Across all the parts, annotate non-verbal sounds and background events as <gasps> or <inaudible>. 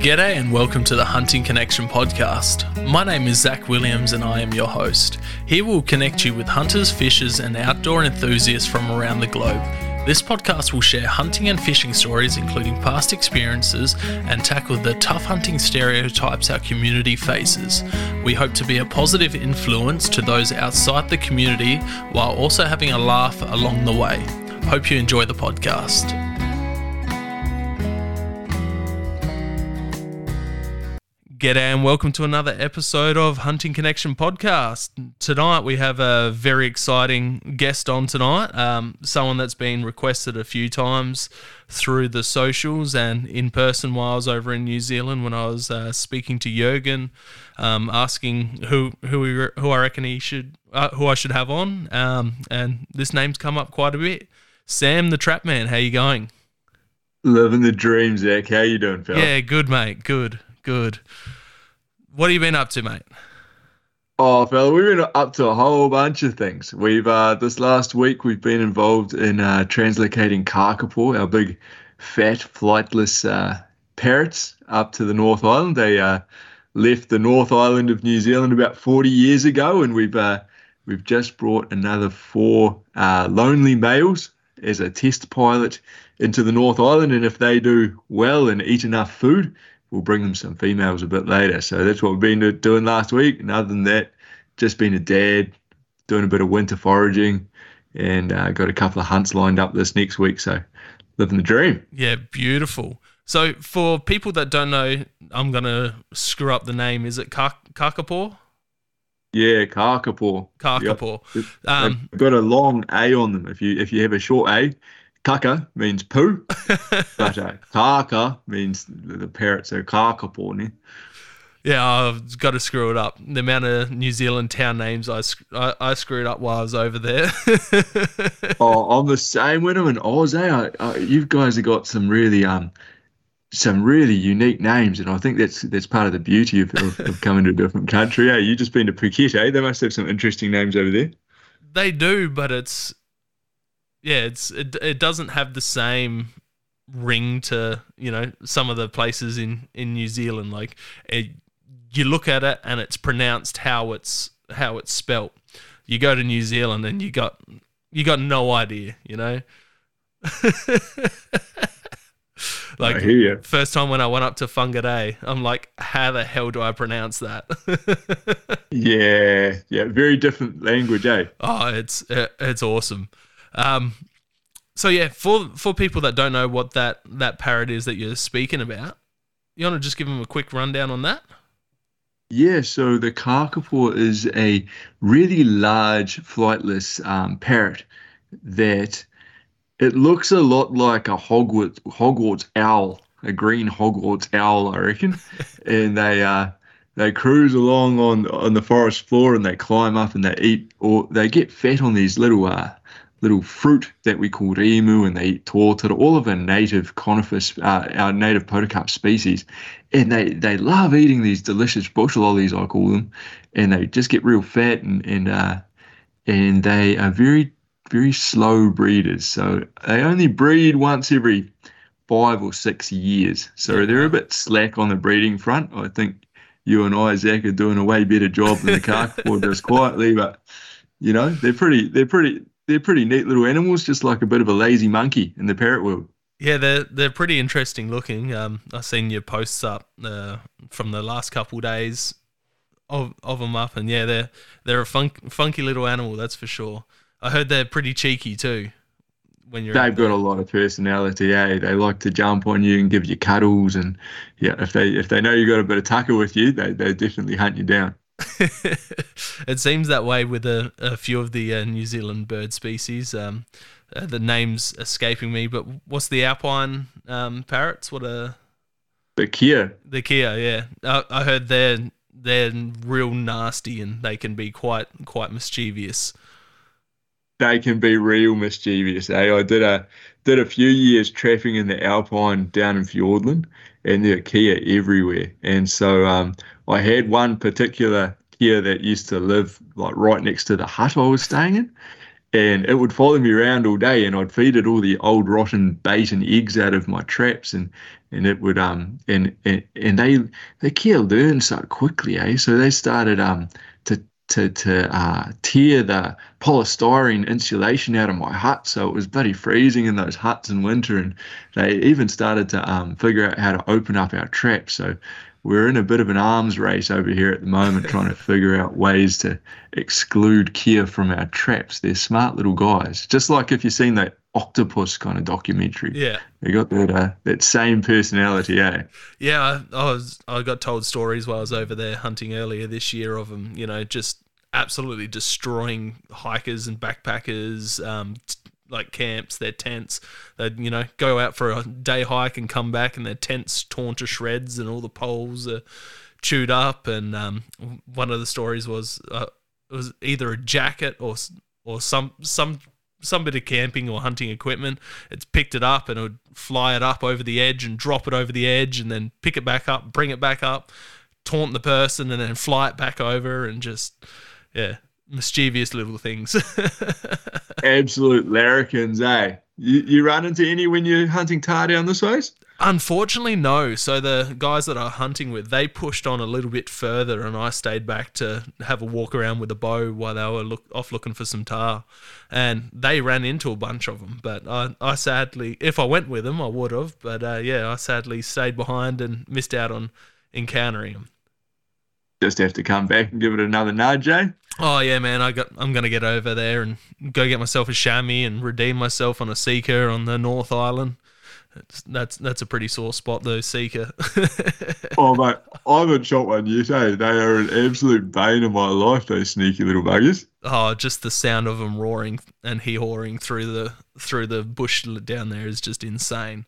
G'day and welcome to the Hunting Connection podcast. My name is Zach Williams and I am your host. Here we'll connect you with hunters, fishers, and outdoor enthusiasts from around the globe. This podcast will share hunting and fishing stories, including past experiences, and tackle the tough hunting stereotypes our community faces. We hope to be a positive influence to those outside the community while also having a laugh along the way. Hope you enjoy the podcast. G'day and welcome to another episode of Hunting Connection podcast. Tonight we have a very exciting guest on tonight, um, someone that's been requested a few times through the socials and in person while I was over in New Zealand when I was uh, speaking to Jurgen, um, asking who who we, who I reckon he should uh, who I should have on, um, and this name's come up quite a bit. Sam the Trap Man, how you going? Living the dream, Zach. How you doing, fella? Yeah, good mate, good. Good. What have you been up to, mate? Oh, fella, we've been up to a whole bunch of things. We've uh, this last week we've been involved in uh, translocating Kakapo, our big, fat, flightless uh, parrots, up to the North Island. They uh, left the North Island of New Zealand about 40 years ago, and we've uh, we've just brought another four uh, lonely males as a test pilot into the North Island. And if they do well and eat enough food, we'll bring them some females a bit later. So that's what we've been doing last week. And other than that, just being a dad, doing a bit of winter foraging, and uh, got a couple of hunts lined up this next week. So living the dream. Yeah, beautiful. So for people that don't know, I'm gonna screw up the name. Is it Kakapo? Yeah, Kakapo. Kakapo. Yep. Um, got a long A on them. If you if you have a short A, Kaka means poo, <laughs> but uh, kaka means the parrot, so kakapo. Yeah, I've got to screw it up. The amount of New Zealand town names I, I, I screwed up while I was over there. <laughs> oh, I'm the same with them in Oz. Eh? I, I, you guys have got some really um some really unique names, and I think that's that's part of the beauty of, of, of coming to a different country. Eh? You just been to Phuket, eh? They must have some interesting names over there. They do, but it's yeah, it's it, it doesn't have the same ring to you know some of the places in in New Zealand. Like it, you look at it and it's pronounced how it's how it's spelt. You go to New Zealand and you got you got no idea, you know. <laughs> like first time when I went up to Whangarei, I'm like, how the hell do I pronounce that? <laughs> yeah, yeah, very different language, eh? Oh, it's it's awesome. Um, so yeah, for for people that don't know what that that parrot is that you're speaking about, you want to just give them a quick rundown on that? Yeah, so the kakapo is a really large flightless um, parrot that it looks a lot like a Hogwarts Hogwarts owl, a green Hogwarts owl, I reckon. <laughs> and they uh, they cruise along on on the forest floor and they climb up and they eat or they get fat on these little uh, little fruit that we call rimu and they eat tōtara, all of our native conifers, uh, our native podocarp species. And they, they love eating these delicious bush lollies, I call them. And they just get real fat and, and, uh, and they are very, very slow breeders. So they only breed once every five or six years. So they're a bit slack on the breeding front. I think you and I, Zach, are doing a way better job than the does <laughs> quietly, but you know, they're pretty, they're pretty, they're pretty neat little animals, just like a bit of a lazy monkey in the parrot world. Yeah, they're they're pretty interesting looking. Um, I've seen your posts up uh, from the last couple days of of them up, and yeah, they're they're a funk, funky little animal, that's for sure. I heard they're pretty cheeky too. When you're they've got a lot of personality. Eh? They like to jump on you and give you cuddles, and yeah, if they if they know you've got a bit of tucker with you, they they definitely hunt you down. <laughs> it seems that way with a, a few of the uh, New Zealand bird species. Um, uh, the name's escaping me, but what's the alpine um, parrots? What a the kea. The kea, yeah. I, I heard they're they're real nasty and they can be quite quite mischievous. They can be real mischievous. Eh? I did a did a few years trapping in the alpine down in Fiordland, and there are kea everywhere. And so um, I had one particular kea that used to live like right next to the hut I was staying in, and it would follow me around all day and I'd feed it all the old rotten bait and eggs out of my traps and and it would um and and, and they they can't learn so quickly eh? So they started um to to to uh, tear the polystyrene insulation out of my hut so it was bloody freezing in those huts in winter and they even started to um figure out how to open up our traps so we're in a bit of an arms race over here at the moment, trying to figure out ways to exclude kea from our traps. They're smart little guys, just like if you've seen that octopus kind of documentary. Yeah, they got that uh, that same personality, eh? Yeah, I, I was I got told stories while I was over there hunting earlier this year of them. You know, just absolutely destroying hikers and backpackers, um, like camps, their tents. They'd you know go out for a day hike and come back, and their tents torn to shreds, and all the poles are chewed up. And um, one of the stories was uh, it was either a jacket or or some some some bit of camping or hunting equipment. It's picked it up and it would fly it up over the edge and drop it over the edge, and then pick it back up, bring it back up, taunt the person, and then fly it back over, and just yeah, mischievous little things. <laughs> Absolute larrikins, eh? You, you run into any when you're hunting tahr down this ways? Unfortunately, no. So the guys that I'm hunting with, they pushed on a little bit further, and I stayed back to have a walk around with a bow while they were look, off looking for some tahr. And they ran into a bunch of them, but I, I sadly, if I went with them, I would have. But uh, yeah, I sadly stayed behind and missed out on encountering them. Just have to come back and give it another nudge, eh? Oh yeah, man! I got. I'm gonna get over there and go get myself a chamois and redeem myself on a sika on the North Island. It's, that's that's a pretty sore spot though, sika. <laughs> oh mate, I haven't shot one yet. Eh? They are an absolute bane of my life. Those sneaky little buggers. Oh, just the sound of them roaring and he hawing through the through the bush down there is just insane.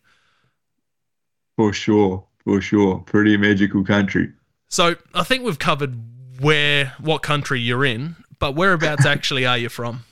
For sure, for sure, pretty magical country. So I think we've covered where what country you're in, but whereabouts <laughs> actually are you from?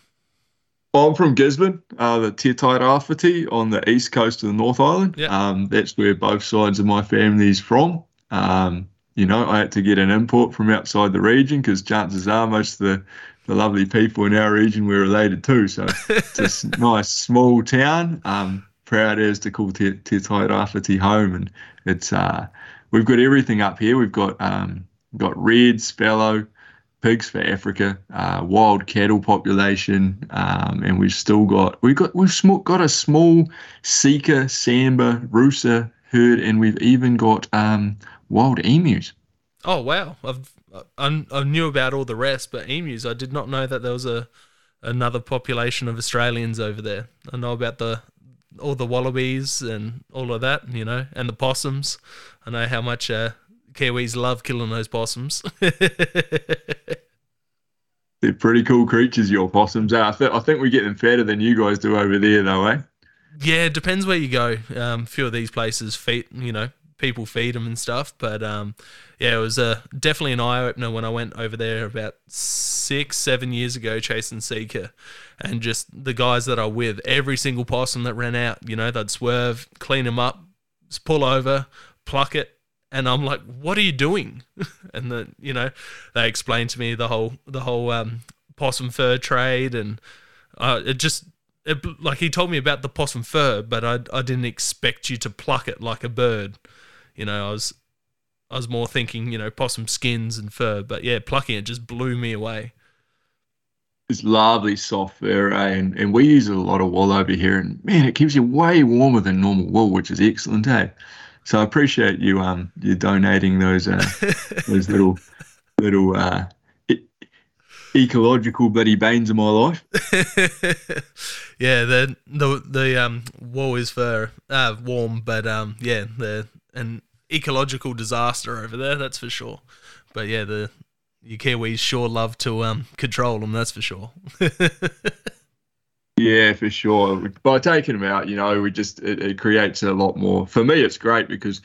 I'm from Gisborne, uh, the Te Tairawhiti on the east coast of the North Island. Yep. Um, that's where both sides of my family's from. Um, you know, I had to get an import from outside the region because chances are most of the, the lovely people in our region we're related to. So it's a <laughs> nice small town. Um, proud as to call Te, Te Tairawhiti home, and it's uh, we've got everything up here. We've got um, got reds, fallow, pigs for Africa, uh, wild cattle population, um, and we've still got we've got we've sm- got a small Sika, Sambar, Rusa herd, and we've even got um, wild emus. Oh wow! I've I, I knew about all the rest, but emus. I did not know that there was a another population of Australians over there. I know about the all the wallabies and all of that, you know, and the possums. I know how much uh, Kiwis love killing those possums. <laughs> They're pretty cool creatures, your possums are. I, th- I think we get them fatter than you guys do over there, though, eh? Yeah, it depends where you go. Um, a few of these places feed, you know, people feed them and stuff. But um, yeah, it was definitely an eye opener when I went over there about six, seven years ago chasing Sika. And just the guys that are with, every single possum that ran out, you know, they'd swerve, clean them up, pull over, pluck it, and I'm like, "What are you doing?" <laughs> and then you know, they explained to me the whole the whole um, possum fur trade, and uh, it just it, like he told me about the possum fur, but I I didn't expect you to pluck it like a bird. You know, I was I was more thinking, you know, possum skins and fur, but yeah, plucking it just blew me away. It's lovely soft fur, eh? And, and we use a lot of wool over here, and man, it keeps you way warmer than normal wool, which is excellent, eh? So I appreciate you um you donating those uh, <laughs> those little little uh, e- ecological bloody banes of my life. <laughs> yeah, the the the um wool is for uh, warm, but um yeah, the an ecological disaster over there, that's for sure. But yeah, the you Kiwis sure love to um control them, that's for sure. <laughs> Yeah, for sure. By taking them out, you know, we just it, it, creates a lot more. For me, it's great because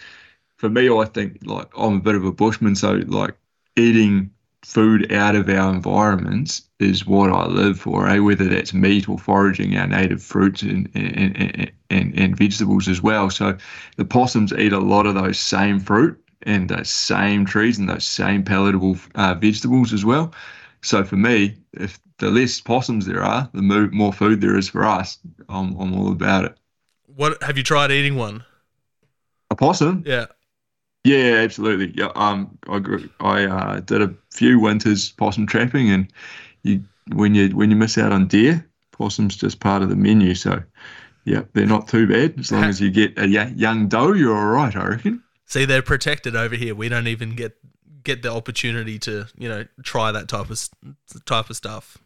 for me, I think like I'm a bit of a bushman, so like eating food out of our environments is what I live for. Eh? Whether that's meat or foraging our native fruits and and, and and and vegetables as well. So the possums eat a lot of those same fruit and those same trees and those same palatable uh, vegetables as well. So for me, if the less possums there are, the more food there is for us. I'm, I'm all about it. What have you tried eating one? A possum? Yeah. Yeah, absolutely. Yeah, um, I grew, I uh, did a few winters possum trapping, and you when you when you miss out on deer, possum's just part of the menu. So, yeah, they're not too bad as long as you get a young doe. You're all right, I reckon. See, they're protected over here. We don't even get get the opportunity to you know try that type of type of stuff.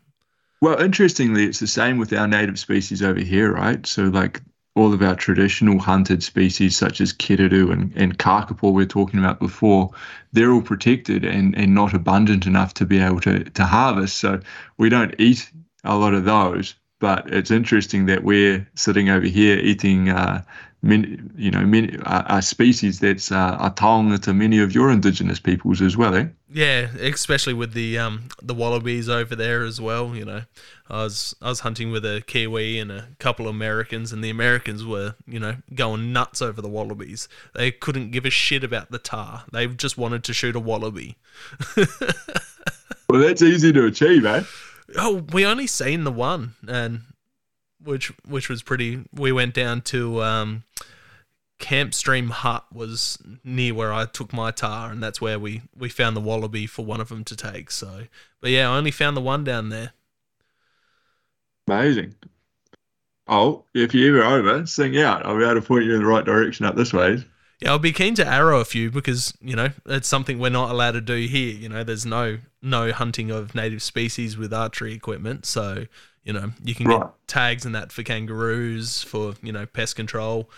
Well, interestingly, it's the same with our native species over here, right? So, like all of our traditional hunted species, such as Kererū and, and Kakapo, we are talking about before, they're all protected and, and not abundant enough to be able to, to harvest. So, we don't eat a lot of those. But it's interesting that we're sitting over here eating uh, many, you know, many, uh, a species that's uh, a taonga to many of your indigenous peoples as well, eh? Yeah, especially with the um the wallabies over there as well. You know, I was I was hunting with a Kiwi and a couple of Americans, and the Americans were you know going nuts over the wallabies. They couldn't give a shit about the tahr. They just wanted to shoot a wallaby. <laughs> well, that's easy to achieve, eh? Oh, we only seen the one, and which which was pretty. We went down to um, Camp Stream Hut was near where I took my tahr, and that's where we we found the wallaby for one of them to take. So, but yeah, I only found the one down there. Amazing. Oh, if you're ever over, sing out. I'll be able to point you in the right direction up this way. Yeah, I'll be keen to arrow a few because you know it's something we're not allowed to do here. You know, there's no no hunting of native species with archery equipment, so you know, you can right. get tags and that for kangaroos, for, you know, pest control.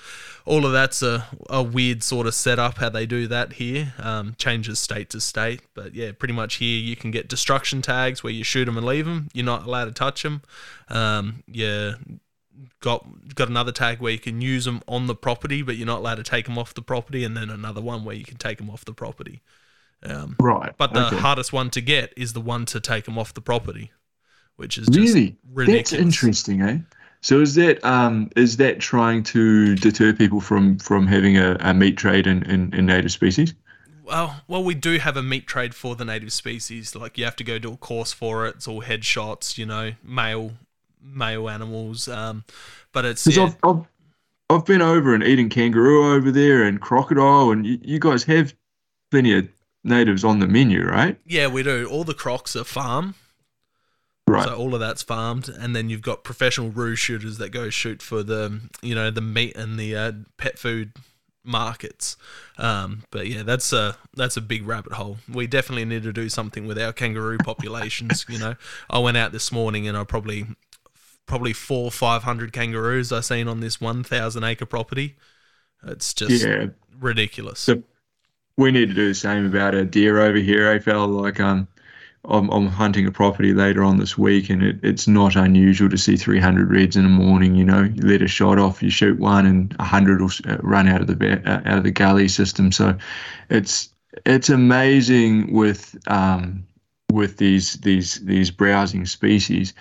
All of that's a, a weird sort of setup how they do that here. Um, changes state to state. But yeah, pretty much here you can get destruction tags where you shoot them and leave them. You're not allowed to touch them. Um, you got got another tag where you can use them on the property, but you're not allowed to take them off the property. And then another one where you can take them off the property. Um, right. But the okay. hardest one to get is the one to take them off the property which is really ridiculous. That's interesting, eh? So is that um, is that trying to deter people from from having a, a meat trade in, in, in, native species? Well, well, we do have a meat trade for the native species. Like you have to go do a course for it. It's all headshots, you know, male male animals. Um, but it's yeah. I've, I've, I've been over and eating kangaroo over there and crocodile, and you, you guys have plenty of natives on the menu, right? Yeah, we do. All the crocs are farm. Right. So all of that's farmed, and then you've got professional roo shooters that go shoot for the you know the meat and the uh, pet food markets. Um, but yeah, that's a that's a big rabbit hole. We definitely need to do something with our kangaroo populations. you know, I went out this morning and I probably probably four five hundred kangaroos I seen on this one thousand acre property. It's just yeah. ridiculous. So we need to do the same about a deer over here. I felt like um I'm, I'm hunting a property later on this week, and it, it's not unusual to see 300 reds in the morning. You know, you let a shot off, you shoot one, and 100 will uh, run out of the uh, out of the gully system. So, it's it's amazing with um, with these these these browsing species.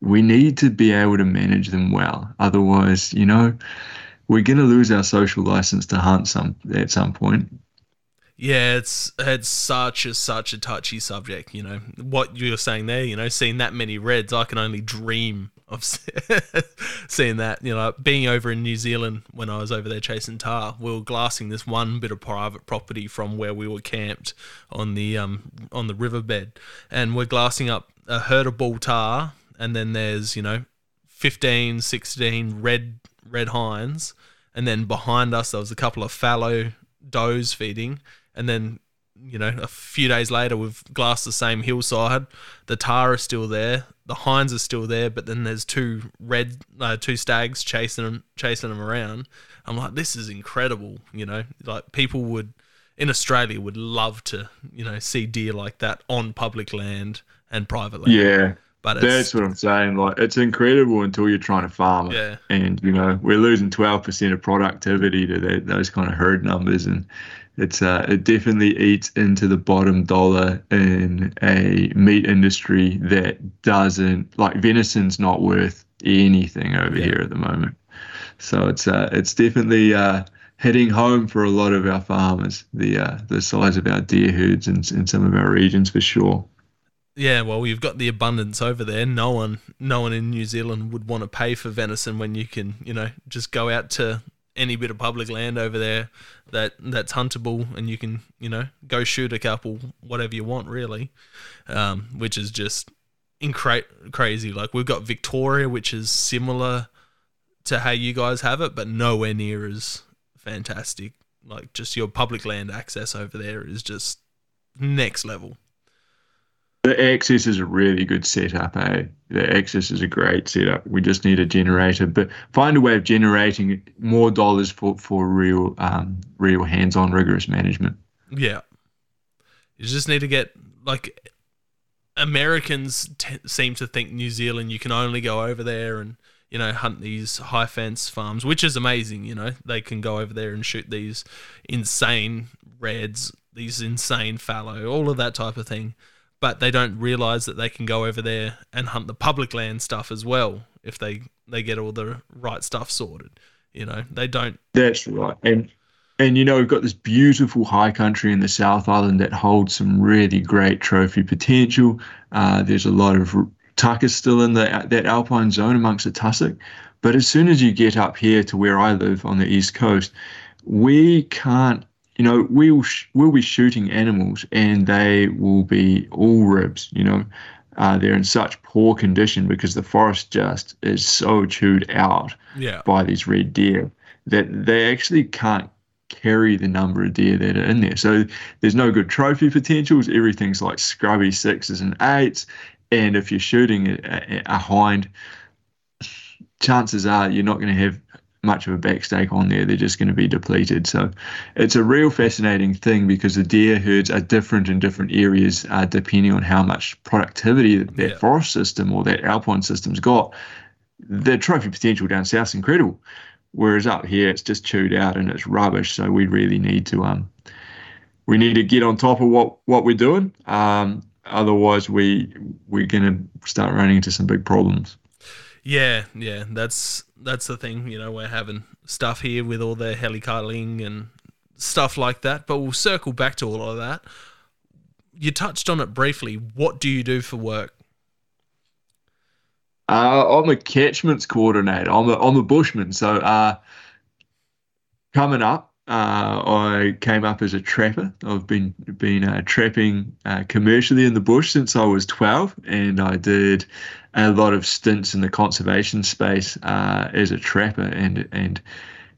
We need to be able to manage them well. Otherwise, you know, we're going to lose our social license to hunt some at some point. Yeah, it's it's such a such a touchy subject. You know what you're saying there. You know, seeing that many reds, I can only dream of <laughs> seeing that. You know, being over in New Zealand when I was over there chasing tahr, we were glassing this one bit of private property from where we were camped on the um on the riverbed, and we're glassing up a herd of bull tahr, and then there's you know 15, 16 red red hinds, and then behind us there was a couple of fallow does feeding and then you know a few days later we've glassed the same hillside the tahr is still there the hinds are still there but then there's two red uh, two stags chasing them chasing them around i'm like this is incredible you know like people would in australia would love to you know see deer like that on public land and private land yeah but that's what I'm saying. Like it's incredible until you're trying to farm it. Yeah. And you know we're losing 12% of productivity to that, those kind of herd numbers, and it's uh, it definitely eats into the bottom dollar in a meat industry that doesn't like venison's not worth anything over yeah. here at the moment. So it's uh, it's definitely uh, hitting home for a lot of our farmers. The uh, the size of our deer herds in, in some of our regions for sure. Yeah, well, you've got the abundance over there. No one, no one in New Zealand would want to pay for venison when you can, you know, just go out to any bit of public land over there that that's huntable, and you can, you know, go shoot a couple, whatever you want, really, um, which is just incra- crazy. Like we've got Victoria, which is similar to how you guys have it, but nowhere near as fantastic. Like just your public land access over there is just next level. The access is a really good setup, eh? The access is a great setup. We just need a generator, but find a way of generating more dollars for for real, um, real hands-on, rigorous management. Yeah, you just need to get like Americans t- seem to think New Zealand you can only go over there and you know hunt these high fence farms, which is amazing. You know they can go over there and shoot these insane reds, these insane fallow, all of that type of thing but they don't realize that they can go over there and hunt the public land stuff as well if they they get all the right stuff sorted. You know, they don't. That's right, and and you know we've got this beautiful high country in the South Island that holds some really great trophy potential. Uh, there's a lot of tucker still in the that alpine zone amongst the tussock, but as soon as you get up here to where I live on the east coast, we can't you know, we'll sh- we'll be shooting animals and they will be all ribs. You know, uh, they're in such poor condition because the forest just is so chewed out yeah. by these red deer that they actually can't carry the number of deer that are in there. So there's no good trophy potentials. Everything's like scrubby sixes and eights. And if you're shooting a, a, a hind, chances are you're not going to have much of a backstake on there. They're just going to be depleted. So it's a real fascinating thing because the deer herds are different in different areas uh, depending on how much productivity that yeah. forest system or that alpine system's got. The trophy potential down south is incredible. Whereas up here, it's just chewed out and it's rubbish. So we really need to um, we need to get on top of what what we're doing. Um, otherwise, we we're going to start running into some big problems. Yeah, yeah, that's that's the thing. You know, we're having stuff here with all the heliculling and stuff like that, but we'll circle back to all of that. You touched on it briefly. What do you do for work? Uh, I'm a catchments coordinator. I'm a I'm a bushman. So uh, coming up, uh, I came up as a trapper. I've been been uh, trapping uh, commercially in the bush since I was 12, and I did a lot of stints in the conservation space uh, as a trapper. And and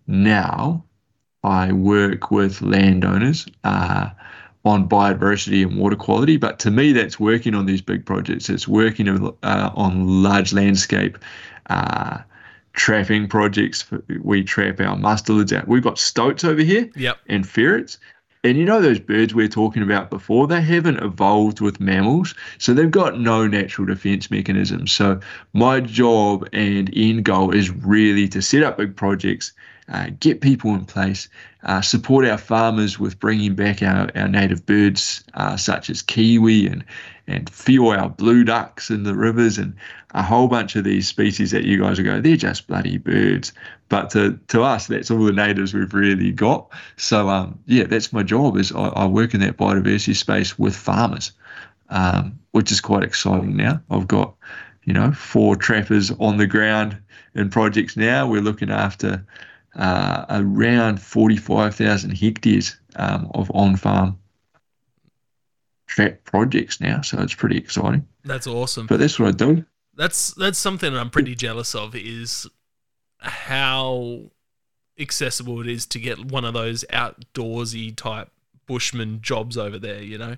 now I work with landowners uh, on biodiversity and water quality. But to me, that's working on these big projects. It's working uh, on large landscape trapping projects. We trap our mustelids out. We've got stoats over here yep. and ferrets. And you know those birds we are talking about before, they haven't evolved with mammals, so they've got no natural defense mechanisms. So my job and end goal is really to set up big projects, uh, get people in place, uh, support our farmers with bringing back our, our native birds uh, such as kiwi and and our blue ducks in the rivers and a whole bunch of these species that you guys are going, they're just bloody birds. But to, to us, that's all the natives we've really got. So um, yeah, that's my job is I, I work in that biodiversity space with farmers, um, which is quite exciting now. I've got, you know, four trappers on the ground in projects now. We're looking after uh, around 45,000 hectares um, of on-farm trap projects now, so it's pretty exciting. That's awesome. But that's what I do. That's that's something that I'm pretty jealous of is how accessible it is to get one of those outdoorsy type bushman jobs over there. You know,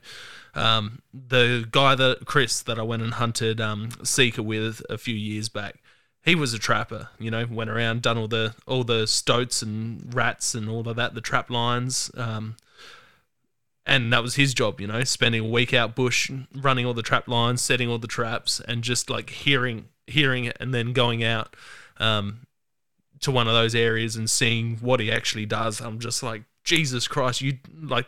um, the guy that Chris that I went and hunted um, Sika with a few years back. He was a trapper, you know, went around, done all the all the stoats and rats and all of that, the trap lines. Um, and that was his job, you know, spending a week out bush, running all the trap lines, setting all the traps, and just like hearing hearing it, and then going out um, to one of those areas and seeing what he actually does. I'm just like, Jesus Christ, you like,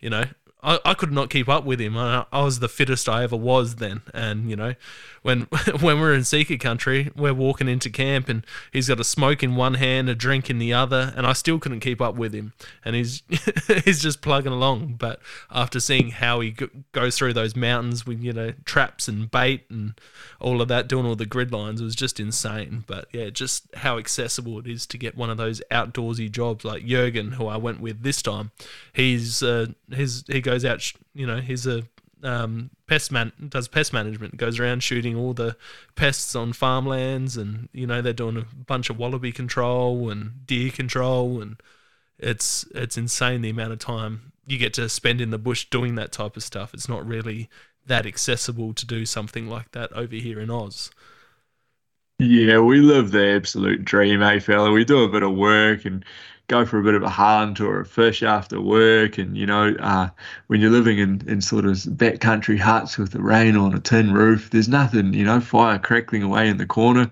you know, I, I could not keep up with him. I, I was the fittest I ever was then, and you know, when <laughs> when we're in Sika country, we're walking into camp and he's got a smoke in one hand, a drink in the other, and I still couldn't keep up with him. And he's <laughs> he's just plugging along. But after seeing how he goes through those mountains with you know traps and bait and all of that, doing all the grid lines, it was just insane. But yeah, just how accessible it is to get one of those outdoorsy jobs like Jurgen, who I went with this time. He's uh, he goes out, you know, he's a um, pest man does pest management, goes around shooting all the pests on farmlands, and you know they're doing a bunch of wallaby control and deer control, and it's it's insane the amount of time you get to spend in the bush doing that type of stuff. It's not really that accessible to do something like that over here in Oz. Yeah, we live the absolute dream, eh, fella? We do a bit of work and go for a bit of a hunt or a fish after work. And, you know, uh, when you're living in, in sort of backcountry huts with the rain on a tin roof, there's nothing, you know, fire crackling away in the corner,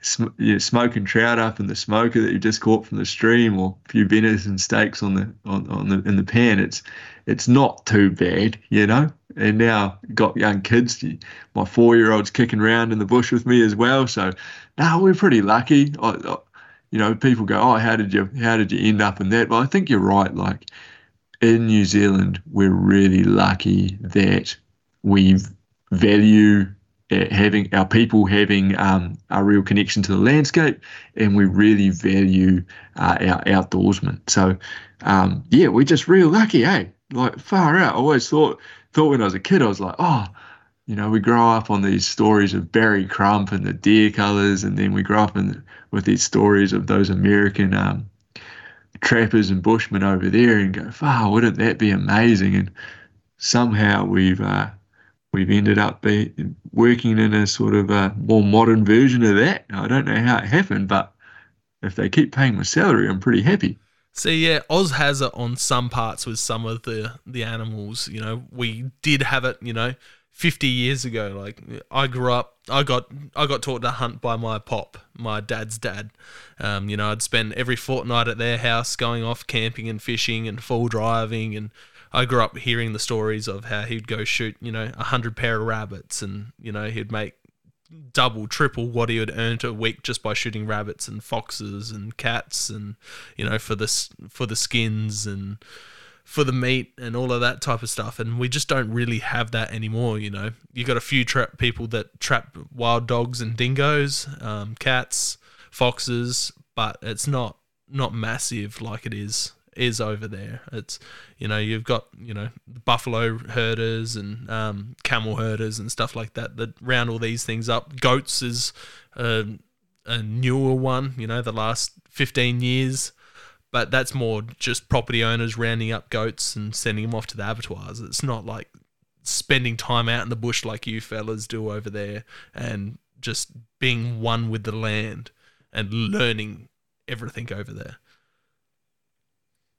sm- you're smoking trout up in the smoker that you just caught from the stream or a few venison steaks on the, on, on the, in the pan. It's, it's not too bad, you know. And now got young kids. My four-year-old's kicking around in the bush with me as well. So, now we're pretty lucky. I, you know, people go, "Oh, how did you how did you end up in that?" Well, I think you're right. Like in New Zealand, we're really lucky that we value uh, having our people having um, a real connection to the landscape, and we really value uh, our outdoorsmen. So, um, yeah, we're just real lucky, eh? Like far out. I always thought thought when I was a kid, I was like, oh, you know, we grow up on these stories of Barry Crump and the deer cullers, and then we grow up in, with these stories of those American um, trappers and bushmen over there, and go, "Wow, wouldn't that be amazing?" And somehow we've uh, we've ended up be, working in a sort of a more modern version of that. I don't know how it happened, but if they keep paying my salary, I'm pretty happy. See, yeah, Oz has it on some parts with some of the the animals. You know, we did have it. You know, 50 years ago like i grew up i got i got taught to hunt by my pop my dad's dad. Um, you know i'd spend every fortnight at their house going off camping and fishing and full driving and i grew up hearing the stories of how he'd go shoot you know a hundred pair of rabbits and you know he'd make double triple what he would earn a week just by shooting rabbits and foxes and cats and you know for the for the skins and for the meat and all of that type of stuff. And we just don't really have that anymore. You know, you got a few trap people that trap wild dogs and dingoes, um, cats, foxes, but it's not not massive like it is is over there. It's you know you've got you know buffalo herders and um, camel herders and stuff like that that round all these things up. Goats is a, a newer one. You know the last fifteen years but that's more just property owners rounding up goats and sending them off to the abattoirs. It's not like spending time out in the bush like you fellas do over there and just being one with the land and learning everything over there.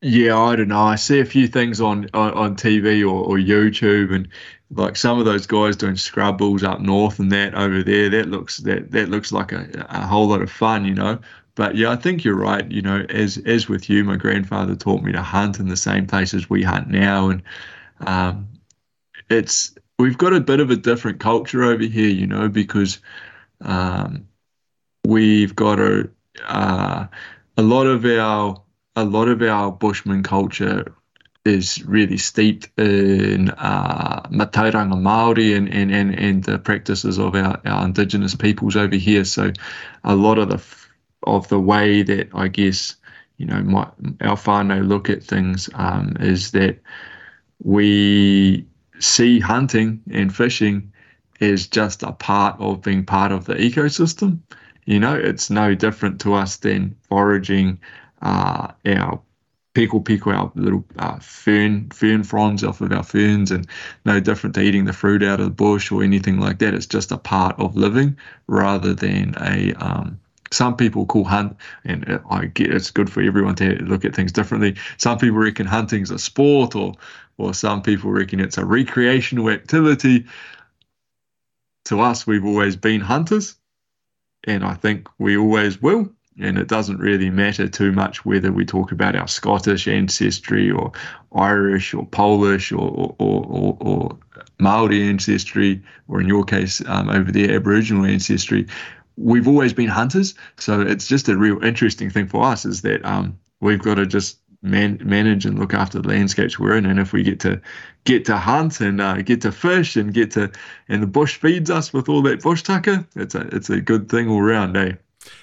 Yeah, I don't know. I see a few things on on, on TV or, or YouTube, and like some of those guys doing scrub bulls up north and that over there. That looks that that looks like a, a whole lot of fun, you know. But yeah, I think you're right. You know, as as with you, my grandfather taught me to hunt in the same places we hunt now, and um, it's we've got a bit of a different culture over here, you know, because um, we've got a uh, a lot of our a lot of our bushman culture is really steeped in uh, Matauranga Māori and, and, and, and the practices of our, our indigenous peoples over here. So a lot of the of the way that I guess you know my our whānau look at things um, is that we see hunting and fishing as just a part of being part of the ecosystem. You know, it's no different to us than foraging uh, our pikopiko our little uh, fern fern fronds off of our ferns and no different to eating the fruit out of the bush or anything like that. It's just a part of living rather than a um, some people call hunt, and I get it's good for everyone to look at things differently. Some people reckon hunting's a sport, or or some people reckon it's a recreational activity. To us, we've always been hunters, and I think we always will. And it doesn't really matter too much whether we talk about our Scottish ancestry or Irish or Polish or, or, or, or Maori ancestry, or in your case, um, over there, Aboriginal ancestry. We've always been hunters. So it's just a real interesting thing for us is that um, we've got to just man, manage and look after the landscapes we're in. And if we get to get to hunt and uh, get to fish and get to and the bush feeds us with all that bush tucker, it's a it's a good thing all round, eh?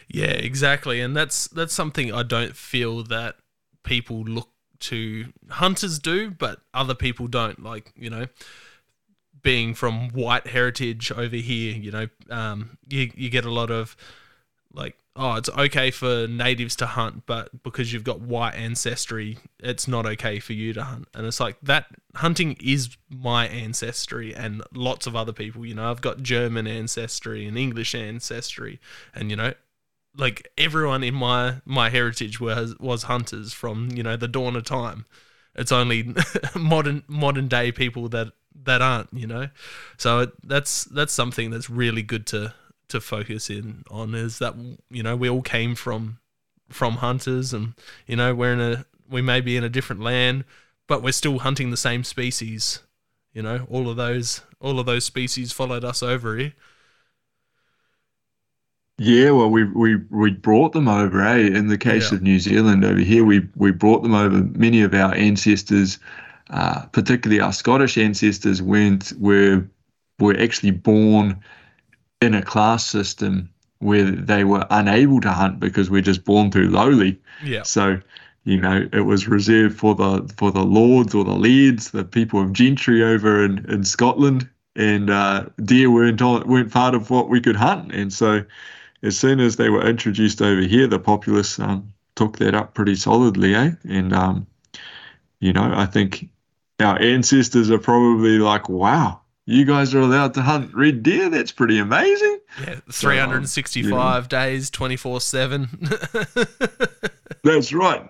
Yeah, exactly. And that's that's something I don't feel that people look to hunters do, but other people don't. Like you know, being from white heritage over here, you know, um, you you get a lot of like oh, it's okay for natives to hunt, but because you've got white ancestry, it's not okay for you to hunt. And it's like that hunting is my ancestry and lots of other people. You know, I've got German ancestry and English ancestry, and you know, like everyone in my my heritage was was hunters from you know the dawn of time. It's only <laughs> modern modern day people that that aren't. You know, so it, that's that's something that's really good to to focus in on is that you know we all came from from hunters and you know we're in a we may be in a different land but we're still hunting the same species you know all of those all of those species followed us over here yeah, well, we we we brought them over, eh? In the case yeah. of New Zealand over here, we we brought them over. Many of our ancestors, uh, particularly our Scottish ancestors, went were were actually born in a class system where they were unable to hunt because we're just born too lowly. Yeah. So, you know, it was reserved for the for the lords or the lairds, the people of gentry over in, in Scotland, and uh, deer weren't on, weren't part of what we could hunt. And so, as soon as they were introduced over here, the populace um, took that up pretty solidly, eh? And um, you know, I think our ancestors are probably like, wow, you guys are allowed to hunt red deer. That's pretty amazing. Yeah, 365 so, um, days, 24 7. <laughs> That's right.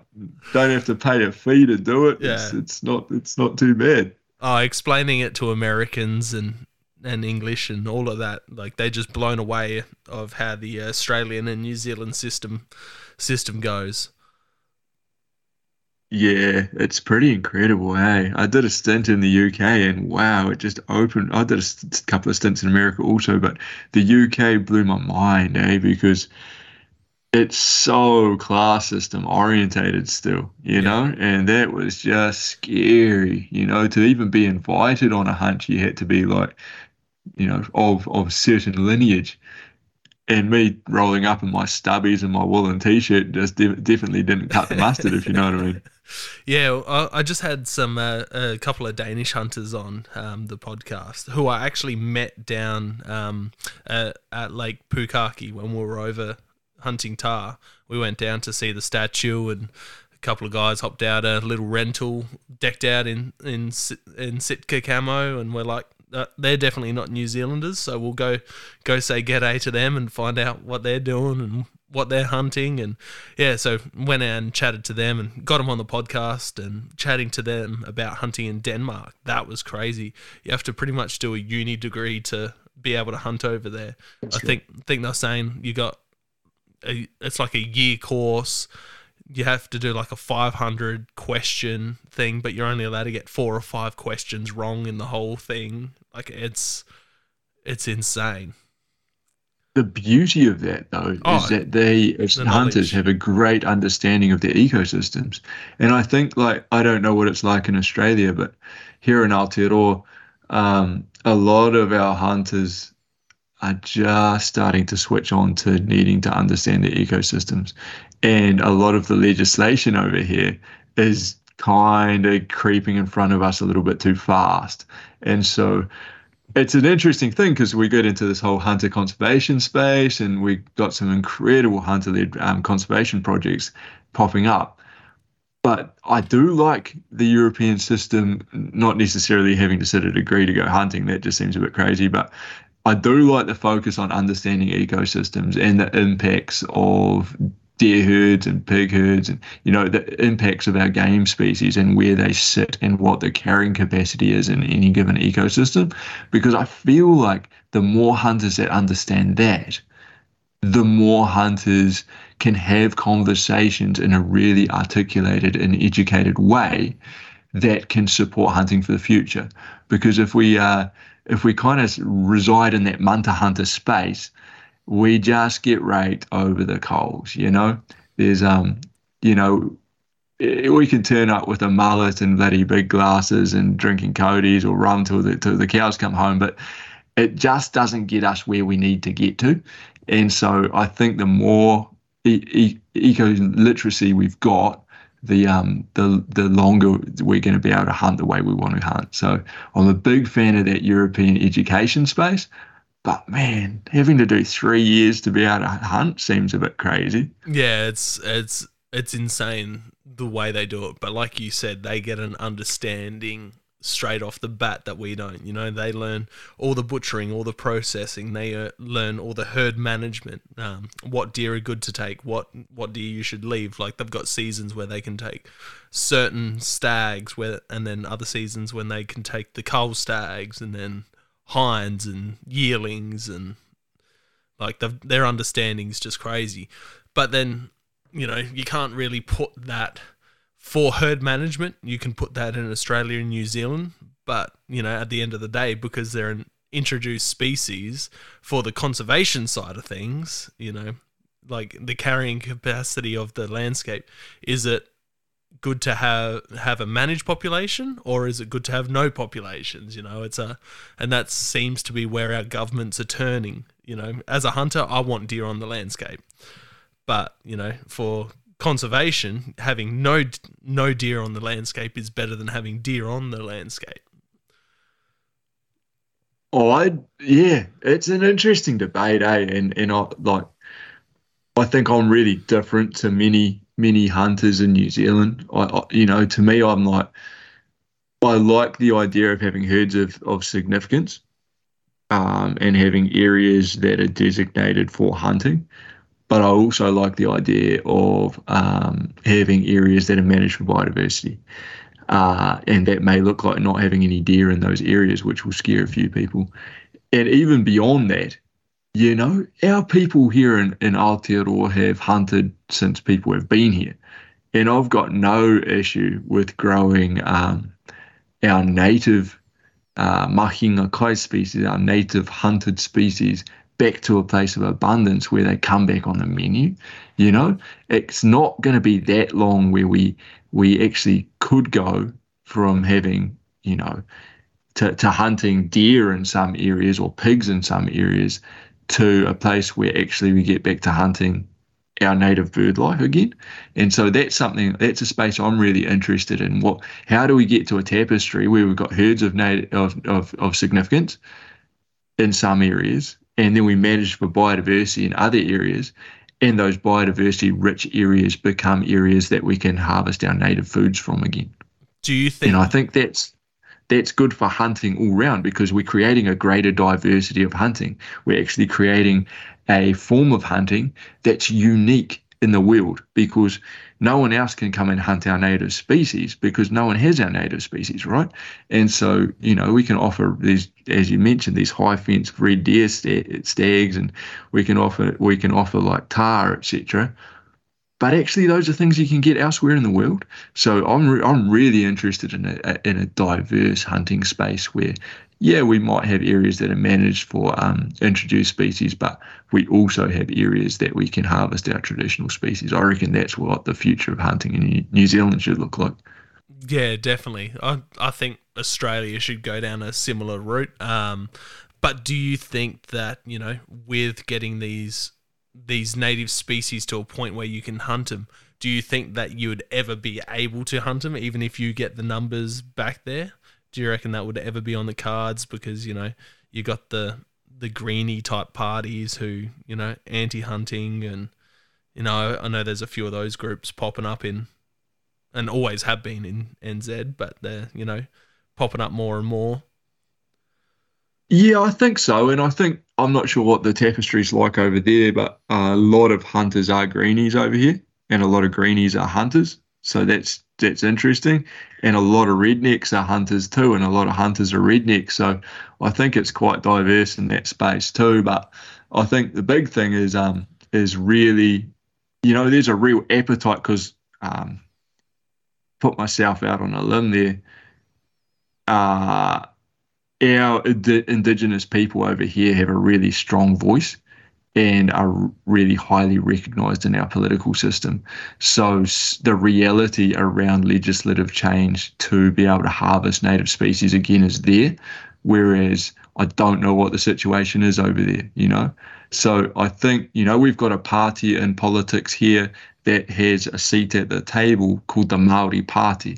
Don't have to pay a fee to do it. Yeah. It's, it's not it's not too bad. Oh, explaining it to Americans and and English and all of that, like they just blown away of how the Australian and New Zealand system system goes. Yeah, it's pretty incredible, hey. I did a stint in the UK and wow, it just opened. I did a couple of stints in America also, but the UK blew my mind, eh, because it's so class system orientated still, you know, and that was just scary, you know, to even be invited on a hunt, you had to be like, you know, of of certain lineage and me rolling up in my stubbies and my woolen t-shirt just de- definitely didn't cut the mustard if you know what i mean. <laughs> Yeah i, just had some uh, a couple of danish hunters on um, the podcast who i actually met down um, at, at lake pukaki when we were over hunting tahr. We went down to see the statue and a couple of guys hopped out a little rental decked out in in in sitka camo and we're like uh, they're definitely not New Zealanders, so we'll go go say g'day to them and find out what they're doing and what they're hunting and yeah so went out and chatted to them and got them on the podcast and chatting to them about hunting in denmark that was crazy you have to pretty much do a uni degree to be able to hunt over there That's i good. think think they're saying you got a, it's like a year course you have to do like a 500 question thing, but you're only allowed to get four or five questions wrong in the whole thing. Like it's it's insane. The beauty of that, though, oh, is that they, as the hunters, knowledge. have a great understanding of their ecosystems. And I think, like, I don't know what it's like in Australia, but here in Aotearoa, um, a lot of our hunters are just starting to switch on to needing to understand their ecosystems. And a lot of the legislation over here is kind of creeping in front of us a little bit too fast. And so it's an interesting thing because we get into this whole hunter conservation space and we got some incredible hunter led um, conservation projects popping up. But I do like the European system, not necessarily having to sit a degree to go hunting. That just seems a bit crazy. But I do like the focus on understanding ecosystems and the impacts of deer herds and pig herds and you know the impacts of our game species and where they sit and what the carrying capacity is in any given ecosystem because i feel like the more hunters that understand that the more hunters can have conversations in a really articulated and educated way that can support hunting for the future. Because if we uh, if we kind of reside in that munter hunter space, we just get raked over the coals. You know, there's um, you know, we can turn up with a mullet and bloody big glasses and drinking Cody's or rum till the till the cows come home, but it just doesn't get us where we need to get to. And so I think the more e- e- eco literacy we've got, the um the the longer we're going to be able to hunt the way we want to hunt. So I'm a big fan of that European education space. But man, having to do three years to be able to hunt seems a bit crazy. Yeah, it's it's it's insane the way they do it. But like you said, they get an understanding straight off the bat that we don't. You know, they learn all the butchering, all the processing. They uh, learn all the herd management. Um, what deer are good to take. What what deer you should leave. Like they've got seasons where they can take certain stags, where and then other seasons when they can take the cull stags, and then hinds and yearlings, and like their understanding is just crazy. But then you know you can't really put that for herd management, you can put that in Australia and New Zealand, but you know, at the end of the day, because they're an introduced species for the conservation side of things, you know, like the carrying capacity of the landscape, is it good to have have a managed population or is it good to have no populations? You know, it's a and that seems to be where our governments are turning. You know, as a hunter, I want deer on the landscape. But, you know, for conservation, having no no deer on the landscape is better than having deer on the landscape. Oh, I yeah, it's an interesting debate, eh? And and I like, I think I'm really different to many many hunters in New Zealand. I, I you know, to me, I'm like, I like the idea of having herds of of significance, um, and having areas that are designated for hunting but I also like the idea of um, having areas that are managed for biodiversity. Uh, and that may look like not having any deer in those areas, which will scare a few people. And even beyond that, you know, our people here in, in Aotearoa have hunted since people have been here. And I've got no issue with growing um, our native uh, mahinga kai species, our native hunted species, back to a place of abundance where they come back on the menu. You know, it's not going to be that long where we we actually could go from having you know to, to hunting deer in some areas or pigs in some areas to a place where actually we get back to hunting our native bird life again. And so that's something that's a space I'm really interested in. What how do we get to a tapestry where we've got herds of native of, of, of significance in some areas and then we manage for biodiversity in other areas and those biodiversity rich areas become areas that we can harvest our native foods from again do you think and i think that's that's good for hunting all round because we're creating a greater diversity of hunting we're actually creating a form of hunting that's unique in the world because no one else can come and hunt our native species because no one has our native species, right? And so, you know, we can offer these, as you mentioned, these high fence red deer stags, and we can offer we can offer like tahr, etc. But actually, those are things you can get elsewhere in the world. So I'm re- I'm really interested in a, in a diverse hunting space where yeah, we might have areas that are managed for um, introduced species, but we also have areas that we can harvest our traditional species. I reckon that's what the future of hunting in New Zealand should look like. Yeah, definitely. I I think Australia should go down a similar route. Um, but do you think that you know, with getting these these native species to a point where you can hunt them, do you think that you would ever be able to hunt them, even if you get the numbers back there? do you reckon that would ever be on the cards? Because you know you got the the greeny type parties who you know anti hunting and you know I know there's a few of those groups popping up in and always have been in NZ, but they're you know popping up more and more. Yeah, I think so, and I think I'm not sure what the tapestry's like over there, but a lot of hunters are greenies over here, and a lot of greenies are hunters. So that's that's interesting. And a lot of rednecks are hunters too, and a lot of hunters are rednecks. So I think it's quite diverse in that space too. But I think the big thing is um, is really, you know, there's a real appetite because um, put myself out on a limb there. Uh, our indigenous people over here have a really strong voice and are really highly recognized in our political system. So the reality around legislative change to be able to harvest native species again is there, whereas I don't know what the situation is over there, you know? So I think, you know, we've got a party in politics here that has a seat at the table called the Maori Party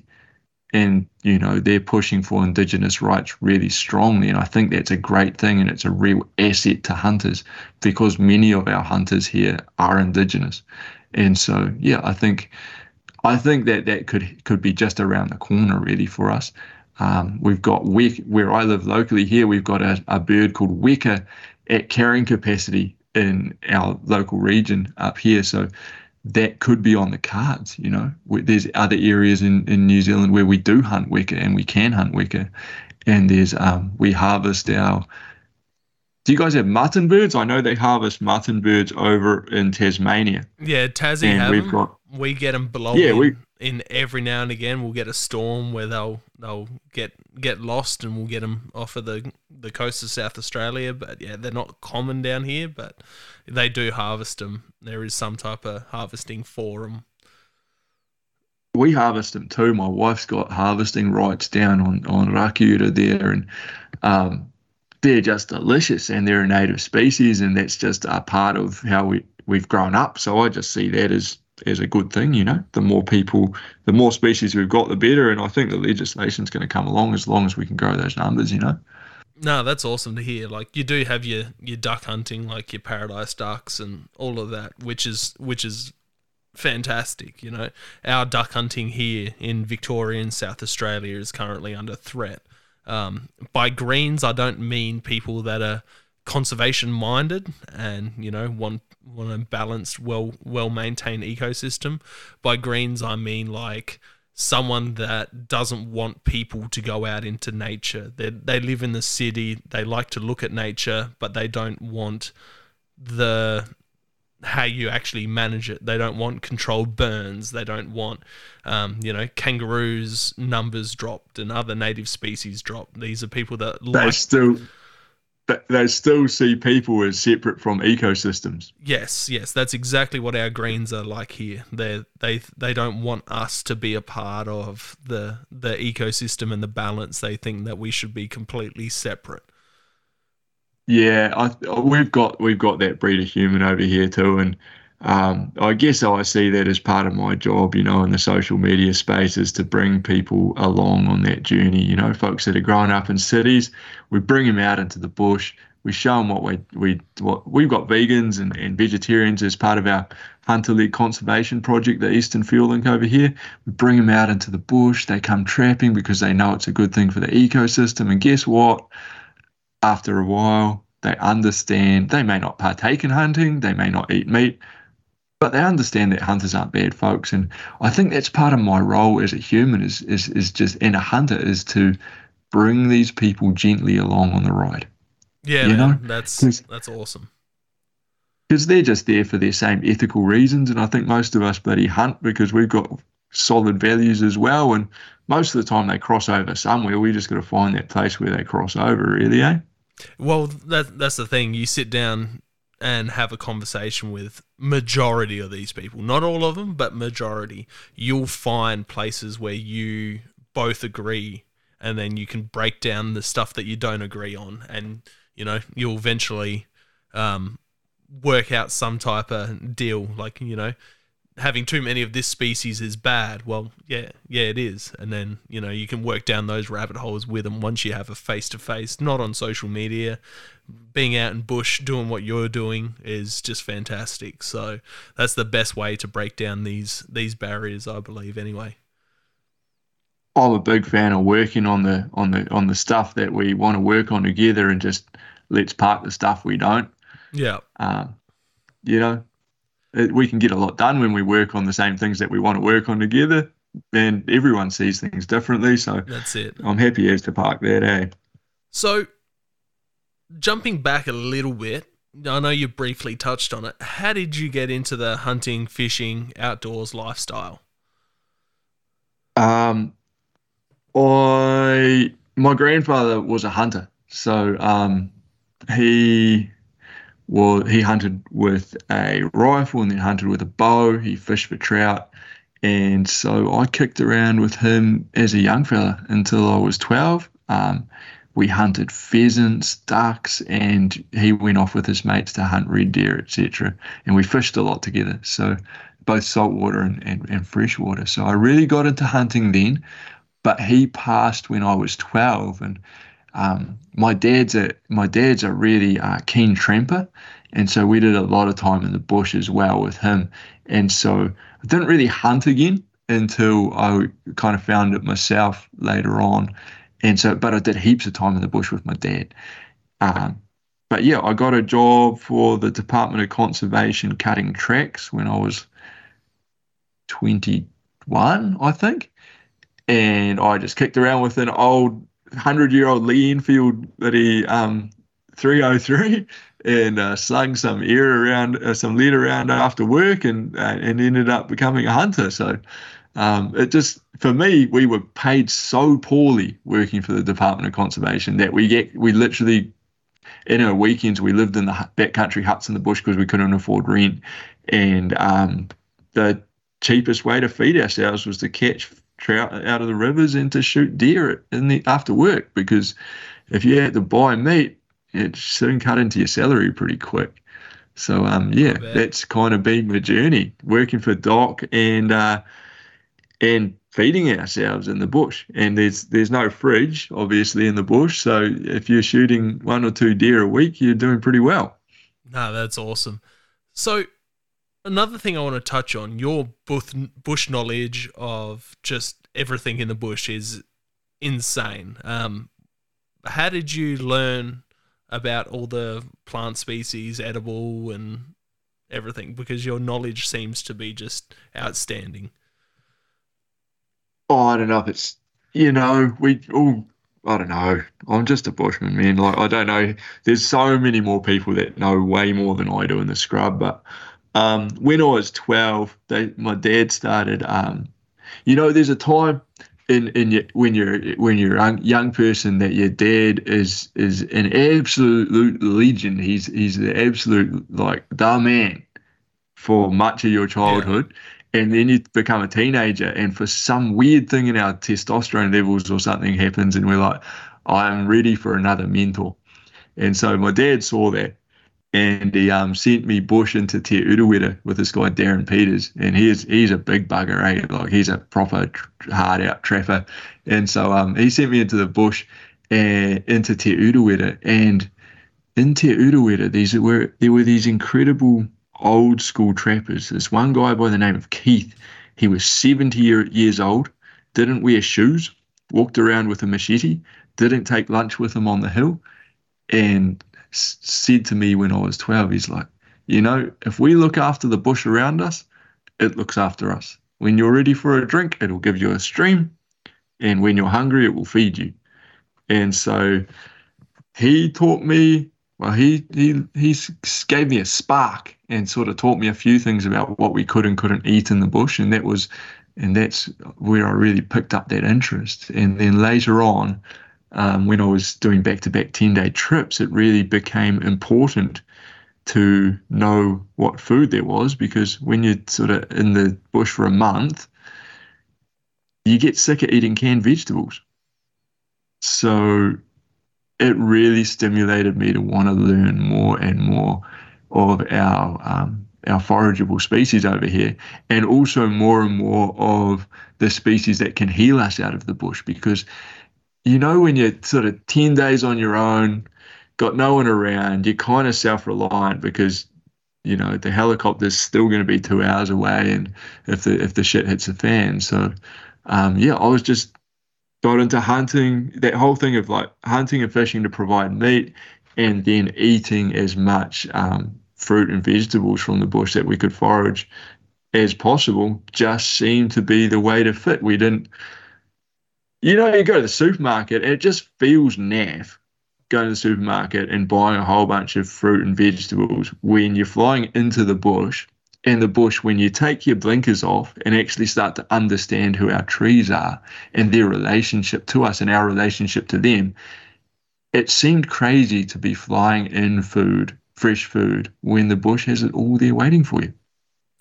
and you know they're pushing for indigenous rights really strongly and i think that's a great thing and it's a real asset to hunters because many of our hunters here are indigenous. And so yeah i think i think that that could could be just around the corner really for us. Um, we've got we where i live locally here we've got a, a bird called weka at carrying capacity in our local region up here. So that could be on the cards. You know, there's other areas in, in New Zealand where we do hunt weka and we can hunt weka, and there's um, we harvest our. Do you guys have mutton birds? I know they harvest mutton birds over in Tasmania. Yeah, Tassie and have we've them. Got, we get them blowing yeah, we, in every now and again. We'll get a storm where they'll they'll get get lost, and we'll get them off of the the coast of South Australia. But yeah, they're not common down here. But they do harvest them. There is some type of harvesting for them. We harvest them too. My wife's got harvesting rights down on on Rakiura there, and um, they're just delicious, and they're a native species, and that's just a part of how we we've grown up. So I just see that as as a good thing. You know, the more people, the more species we've got, the better. And I think the legislation's going to come along as long as we can grow those numbers. You know. No, that's awesome to hear. Like you do have your your duck hunting, like your paradise ducks and all of that, which is which is fantastic. You know, our duck hunting here in Victoria and South Australia is currently under threat. Um, by greens, I don't mean people that are conservation minded and you know want want a balanced, well well maintained ecosystem. By greens, I mean like someone that doesn't want people to go out into nature. They they live in the city, they like to look at nature, but they don't want the how you actually manage it. They don't want controlled burns. They don't want, um, you know, kangaroos numbers dropped and other native species dropped. These are people that like. still they still see people as separate from ecosystems. Yes, yes, that's exactly what our greens are like here. They they they don't want us to be a part of the the ecosystem and the balance. They think that we should be completely separate. Yeah, I, we've got we've got that breed of human over here too, and um, I guess I see that as part of my job, you know, in the social media space is to bring people along on that journey. You know, folks that are growing up in cities, we bring them out into the bush. We show them what we we what we've got vegans and, and vegetarians as part of our hunter-led conservation project, the Eastern Field Link over here. We bring them out into the bush. They come trapping because they know it's a good thing for the ecosystem. And guess what? After a while, they understand. They may not partake in hunting. They may not eat meat but they understand that hunters aren't bad folks and i think that's part of my role as a human is is, is just and a hunter is to bring these people gently along on the ride. Yeah you man, know? that's that's awesome. Because they're just there for their same ethical reasons and i think most of us bloody hunt because we've got solid values as well and most of the time they cross over somewhere. We just got to find that place where they cross over really eh? Well that that's the thing. You sit down and have a conversation with majority of these people. Not all of them but majority. You'll find places where you both agree and then you can break down the stuff that you don't agree on and you know you'll eventually um, work out some type of deal. Like you know having too many of this species is bad. Well, yeah, yeah, it is. And then, you know, you can work down those rabbit holes with them once you have a face to face, not on social media. Being out in bush doing what you're doing is just fantastic. So that's the best way to break down these these barriers, I believe, anyway. I'm a big fan of working on the on the on the stuff that we want to work on together and just let's park the stuff we don't. Yeah. Um, you know, we can get a lot done when we work on the same things that we want to work on together. And everyone sees things differently. So that's it. I'm happy as to park that, eh? So jumping back a little bit, I know you briefly touched on it. How did you get into the hunting, fishing, outdoors lifestyle? Um, I my grandfather was a hunter, so um, he well, he hunted with a rifle and then hunted with a bow. He fished for trout. And so I kicked around with him as a young fella until I was 12. Um, we hunted pheasants, ducks, and he went off with his mates to hunt red deer, etc. And we fished a lot together. So both saltwater and, and, and freshwater. So I really got into hunting then. But he passed when I was 12. And um, my dad's a my dad's a really uh, keen tramper, and so we did a lot of time in the bush as well with him. And so I didn't really hunt again until I kind of found it myself later on. And so, but I did heaps of time in the bush with my dad. Um, but yeah, I got a job for the Department of Conservation cutting tracks when I was 21, I think. And I just kicked around with an old hundred year old Lee Enfield that he um 303 and uh, slung some air around uh, some lead around after work and uh, and ended up becoming a hunter. So um, it just for me we were paid so poorly working for the department of conservation that we get we literally in our weekends we lived in the backcountry huts in the bush because we couldn't afford rent. And um, the cheapest way to feed ourselves was to catch trout out of the rivers and to shoot deer in the after work because if you had to buy meat, it soon cut into your salary pretty quick. So um yeah, that's kind of been my journey working for Doc and uh, and feeding ourselves in the bush. And there's there's no fridge obviously in the bush, so if you're shooting one or two deer a week, you're doing pretty well. No, that's awesome. So another thing I want to touch on your bush knowledge of just everything in the bush is insane. Um, how did you learn about all the plant species, edible and everything? Because your knowledge seems to be just outstanding. Oh, I don't know if it's you know we all. I don't know. I'm just a bushman, man. Like I don't know. There's so many more people that know way more than I do in the scrub, but um, when I was 12, they, my dad started. Um, you know, there's a time in in your, when you're when you're a young person that your dad is is an absolute legend. He's he's the absolute like the man for much of your childhood. Yeah. And then you become a teenager, and for some weird thing in our testosterone levels or something happens, and we're like, I'm ready for another mentor. And so my dad saw that and he um, sent me bush into Te Urewera with this guy Darren Peters, and he's he's a big bugger, eh? Like he's a proper hard out trapper, and so um, he sent me into the bush and into Te Urewera, and in Te Urewera, these were there were these incredible old school trappers. This one guy by the name of Keith, he was 70 year, years old, didn't wear shoes, walked around with a machete, didn't take lunch with him on the hill, and said to me when I was 12, he's like, you know, if we look after the bush around us, it looks after us. When you're ready for a drink, it'll give you a stream. And when you're hungry, it will feed you. And so he taught me, well, he, he, he gave me a spark and sort of taught me a few things about what we could and couldn't eat in the bush. And that was, and that's where I really picked up that interest. And then later on, um, when I was doing back to back 10 day trips, it really became important to know what food there was because when you're sort of in the bush for a month, you get sick of eating canned vegetables. So it really stimulated me to want to learn more and more of our um, our forageable species over here, and also more and more of the species that can heal us out of the bush because you know, when you're sort of 10 days on your own, got no one around, you're kind of self reliant because, you know, the helicopter's still going to be two hours away and if the, if the shit hits the fan. So, um, yeah, I was just got into hunting, that whole thing of like hunting and fishing to provide meat and then eating as much um, fruit and vegetables from the bush that we could forage as possible just seemed to be the way to fit. We didn't you know, you go to the supermarket and it just feels naff going to the supermarket and buying a whole bunch of fruit and vegetables when you're flying into the bush. And the bush, when you take your blinkers off and actually start to understand who our trees are and their relationship to us and our relationship to them, it seemed crazy to be flying in food, fresh food, when the bush has it all there waiting for you.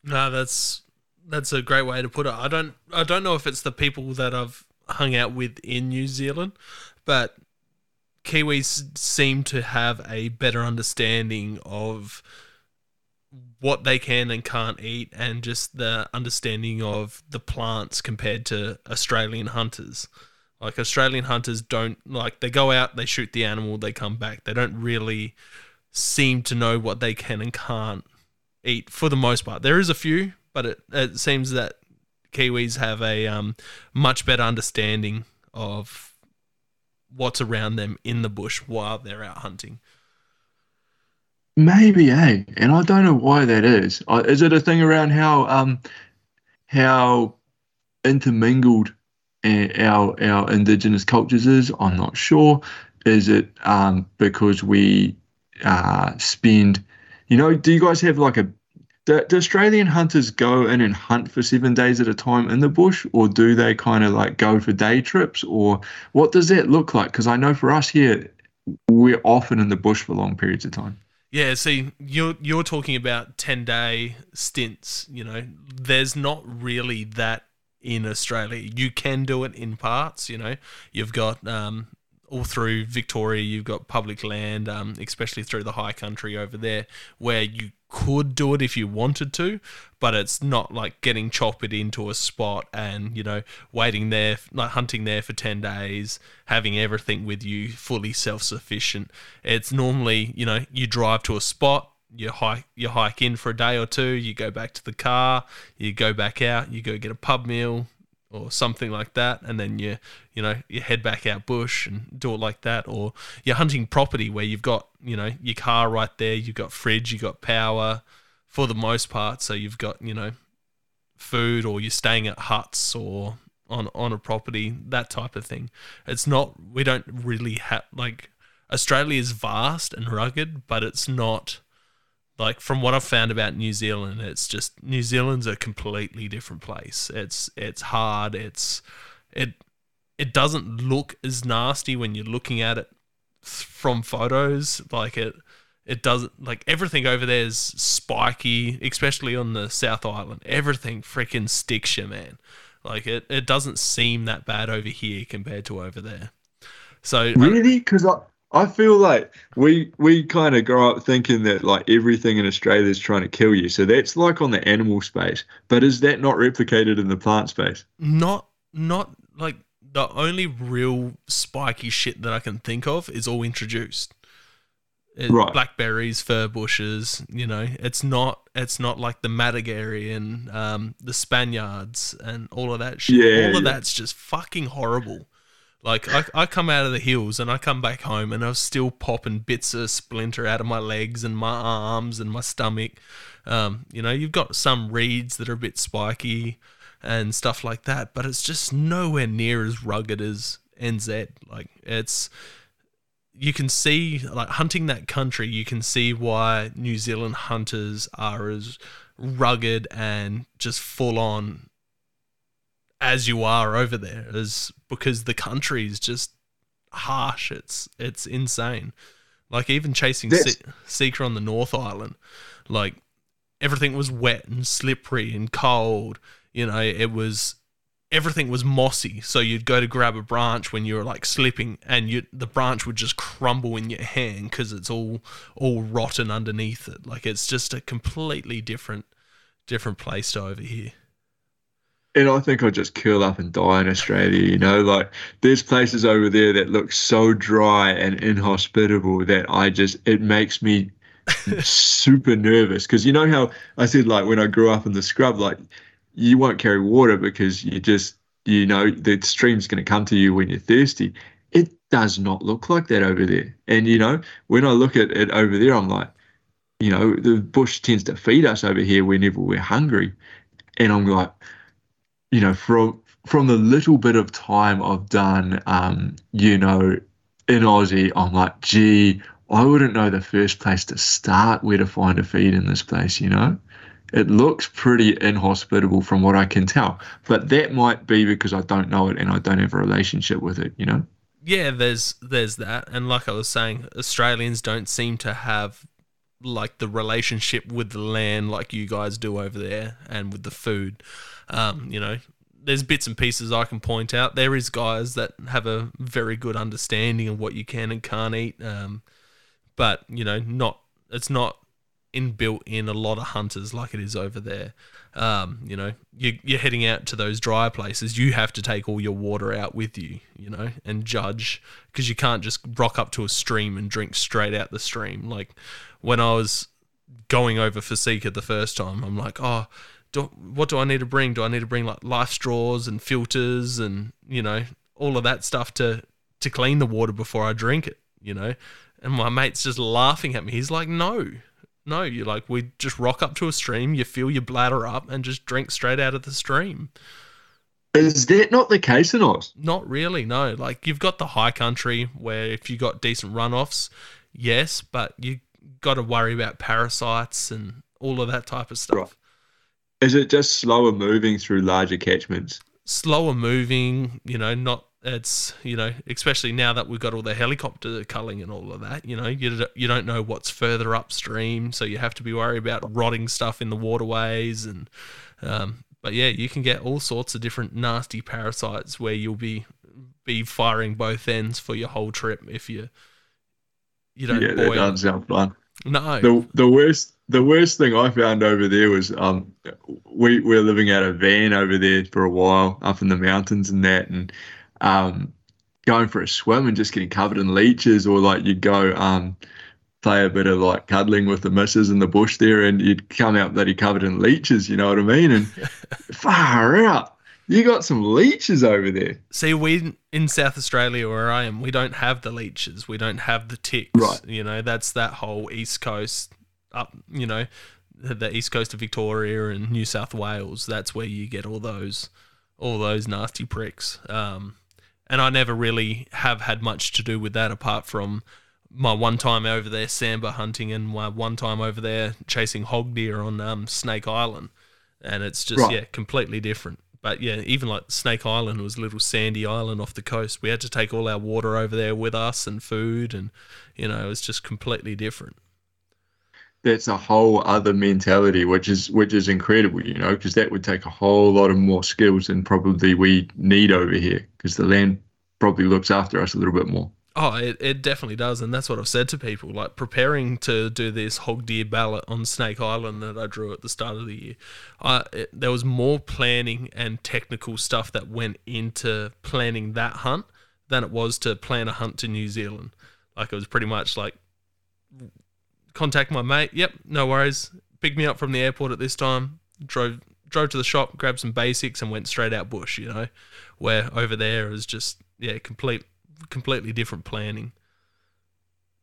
No, that's that's a great way to put it. I don't I don't know if it's the people that I've hung out with in New Zealand, but Kiwis seem to have a better understanding of what they can and can't eat and just the understanding of the plants compared to Australian hunters. Like Australian hunters don't like they go out, they shoot the animal, they come back. They don't really seem to know what they can and can't eat for the most part. There is a few, but it, it seems that Kiwis have a um, much better understanding of what's around them in the bush while they're out hunting. Maybe, eh? And I don't know why that is. Is it a thing around how um how intermingled our our indigenous cultures is? I'm not sure. Is it um because we uh spend, you know, do you guys have like a do, do Australian hunters go in and hunt for seven days at a time in the bush, or do they kind of like go for day trips, or what does that look like? Because I know for us here, we're often in the bush for long periods of time. Yeah, see, you're you're talking about ten day stints. You know, there's not really that in Australia. You can do it in parts. You know, you've got um, all through Victoria, you've got public land, um, especially through the high country over there, where you could do it if you wanted to, but it's not like getting choppered into a spot and, you know, waiting there, like hunting there for 10 days, having everything with you fully self sufficient. It's normally, you know, you drive to a spot, you hike you hike in for a day or two, you go back to the car, you go back out, you go get a pub meal, or something like that, and then you you know you head back out bush and do it like that, or you're hunting property where you've got you know your car right there, you've got fridge, you've got power for the most part, so you've got you know food, or you're staying at huts or on on a property, that type of thing. It's not we don't really have like Australia is vast and rugged, but it's not like from what I've found about New Zealand, it's just New Zealand's a completely different place. It's it's hard. It's it it doesn't look as nasty when you're looking at it from photos. Like it it doesn't like everything over there is spiky, especially on the South Island. Everything freaking sticks you, man. Like it, it doesn't seem that bad over here compared to over there. So really, because I I feel like we we kind of grow up thinking that like everything in Australia is trying to kill you. So that's like on the animal space. But is that not replicated in the plant space? Not not like the only real spiky shit that I can think of is all introduced. It, right. Blackberries, fir bushes, you know, it's not it's not like the matagouri and um, the Spaniards and all of that shit. Yeah, all of that's just fucking horrible. Like I, I come out of the hills and I come back home and I was still popping bits of splinter out of my legs and my arms and my stomach. Um, you know, you've got some reeds that are a bit spiky and stuff like that, but it's just nowhere near as rugged as NZ. Like it's you can see like hunting that country, you can see why New Zealand hunters are as rugged and just full on as you are over there is because the country is just harsh. It's it's insane. Like even chasing Se- Sika on the North Island, like everything was wet and slippery and cold. You know, it was everything was mossy. So you'd go to grab a branch when you were like slipping, and you the branch would just crumble in your hand because it's all all rotten underneath it. Like it's just a completely different different place to over here and I think I'd just curl up and die in Australia. You know, like there's places over there that look so dry and inhospitable that I just it makes me super nervous because you know how I said like when I grew up in the scrub, like you won't carry water because you just you know the stream's going to come to you when you're thirsty. It does not look like that over there. And you know, when I look at it over there, I'm like, you know, the bush tends to feed us over here whenever we're hungry, and I'm like you know, from from the little bit of time I've done, um, you know, in Aussie, I'm like, gee, I wouldn't know the first place to start where to find a feed in this place, you know? It looks pretty inhospitable from what I can tell. But that might be because I don't know it and I don't have a relationship with it, you know? Yeah, there's there's that. And like I was saying, Australians don't seem to have like the relationship with the land like you guys do over there and with the food. Um, you know, there's bits and pieces I can point out. There is guys that have a very good understanding of what you can and can't eat. Um, but you know, not it's not inbuilt in a lot of hunters like it is over there. Um, you know, you, you're heading out to those dry places. You have to take all your water out with you, you know, and judge because you can't just rock up to a stream and drink straight out the stream. Like when I was going over for sika the first time, I'm like, oh, do, what do I need to bring? Do I need to bring like life straws and filters and you know all of that stuff to to clean the water before I drink it? You know, and my mate's just laughing at me. He's like, no, no, you like we just rock up to a stream, you fill your bladder up, and just drink straight out of the stream. Is that not the case in Oz? Not really, no. Like you've got the high country where if you got decent runoffs, yes, but you got to worry about parasites and all of that type of stuff. Right. Is it just slower moving through larger catchments? Slower moving, you know, not it's you know especially now that we've got all the helicopter culling and all of that you know you, you don't know what's further upstream so you have to be worried about rotting stuff in the waterways and um, but yeah you can get all sorts of different nasty parasites where you'll be be firing both ends for your whole trip if you you don't yeah boil. that doesn't sound fun no the, the worst the worst thing I found over there was um we we're living out a van over there for a while up in the mountains and that and um, going for a swim and just getting covered in leeches, or like you'd go um, play a bit of like cuddling with the missus in the bush there, and you'd come out bloody covered in leeches. You know what I mean? And <laughs> far out. You got some leeches over there. See, we in South Australia where I am, we don't have the leeches. We don't have the ticks. Right. You know, that's that whole east coast up. You know, the east coast of Victoria and New South Wales. That's where you get all those, all those nasty pricks. Um, and I never really have had much to do with that apart from my one time over there sambar hunting and my one time over there chasing hog deer on um, Snake Island, and it's just right. yeah completely different. But yeah, even like Snake Island was a little sandy island off the coast. We had to take all our water over there with us and food, and you know it was just completely different that's a whole other mentality, which is which is incredible, you know, because that would take a whole lot of more skills than probably we need over here, because the land probably looks after us a little bit more. Oh, it, it definitely does, and that's what I've said to people. Like preparing to do this hog deer ballot on Snake Island that I drew at the start of the year, I, it, there was more planning and technical stuff that went into planning that hunt than it was to plan a hunt to New Zealand. Like it was pretty much like contact my mate. Yep, no worries. Pick me up from the airport at this time. Drove drove to the shop, grabbed some basics, and went straight out bush. You know, where over there is just yeah, complete completely different planning.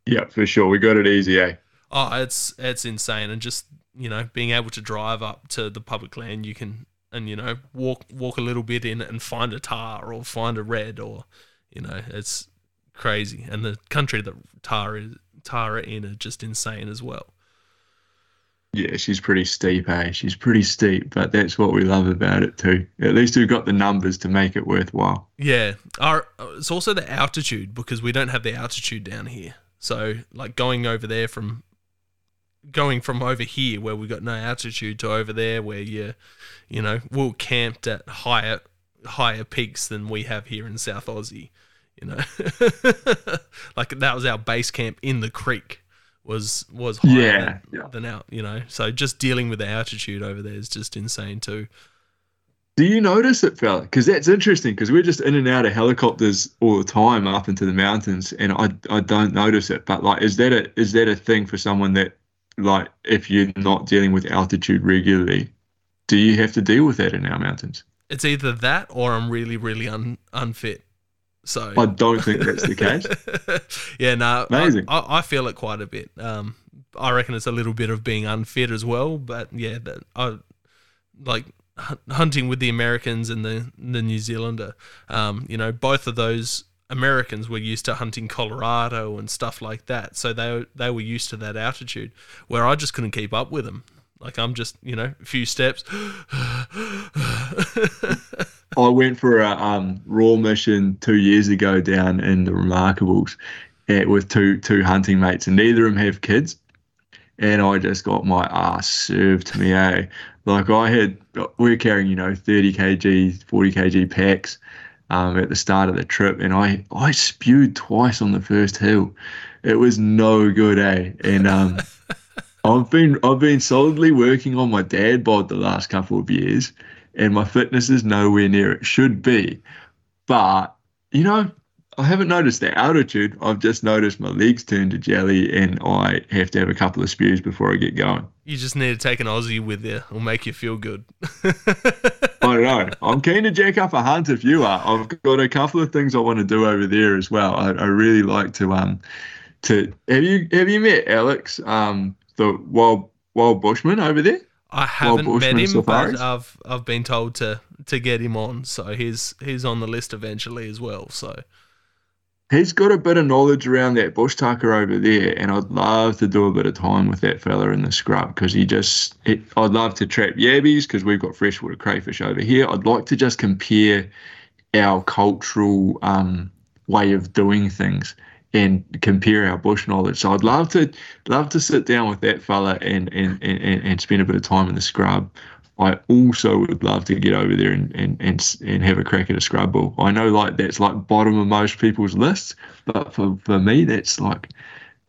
Yeah, for sure. We got it easy, eh? Oh, it's it's insane, and just you know being able to drive up to the public land, you can and you know walk walk a little bit in and find a tahr or find a red or you know it's crazy, and the country that tahr is Tara in are just insane as well. Yeah, she's pretty steep, eh? She's pretty steep, but that's what we love about it too. At least we've got the numbers to make it worthwhile. Yeah, our it's also the altitude because we don't have the altitude down here. So, like going over there from going from over here where we've got no altitude to over there where you you know, we're camped at higher higher peaks than we have here in South Aussie you know? <laughs> Like that was our base camp in the creek was was higher yeah, than, yeah. than out you know? So just dealing with the altitude over there is just insane too. Do you notice it fella? Because that's interesting because we're just in and out of helicopters all the time up into the mountains and i i don't notice it but like is that a is that a thing for someone that like if you're not dealing with altitude regularly do you have to deal with that in our mountains? It's either that or i'm really really un, unfit so I don't think that's the case. <laughs> yeah, no, amazing. I, I, feel it quite a bit. Um, I reckon it's a little bit of being unfit as well, but yeah, that I like hunting with the Americans and the the New Zealander. Um, you know, both of those Americans were used to hunting Colorado and stuff like that, so they they were used to that altitude. Where I just couldn't keep up with them. Like I'm just you know a few steps. <gasps> <laughs> I went for a um, raw mission two years ago down in the Remarkables eh, with two two hunting mates, and neither of them have kids. And I just got my ass served to me, eh? Like I had, we were carrying, you know, 30 kg, 40 kg packs um, at the start of the trip, and I I spewed twice on the first hill. It was no good, eh? And um, <laughs> I've been I've been solidly working on my dad bod the last couple of years, and my fitness is nowhere near it should be. But you know, I haven't noticed the altitude. I've just noticed my legs turn to jelly, and I have to have a couple of spews before I get going. You just need to take an Aussie with you. It'll make you feel good. <laughs> I don't know. <laughs> I'm keen to jack up a hunt if you are. I've got a couple of things I want to do over there as well. I, I really like to um to have you have you met Alex um the wild wild bushman over there? I haven't met him, safaris? but I've I've been told to to get him on, so he's he's on the list eventually as well. So he's got a bit of knowledge around that bush tucker over there, and I'd love to do a bit of time with that fella in the scrub because he just. It, I'd love to trap yabbies because we've got freshwater crayfish over here. I'd like to just compare our cultural um, way of doing things and compare our bush knowledge. So I'd love to love to sit down with that fella and and, and, and spend a bit of time in the scrub. I also would love to get over there and, and, and, and have a crack at a scrub bull. I know like that's like bottom of most people's lists, but for, for me that's like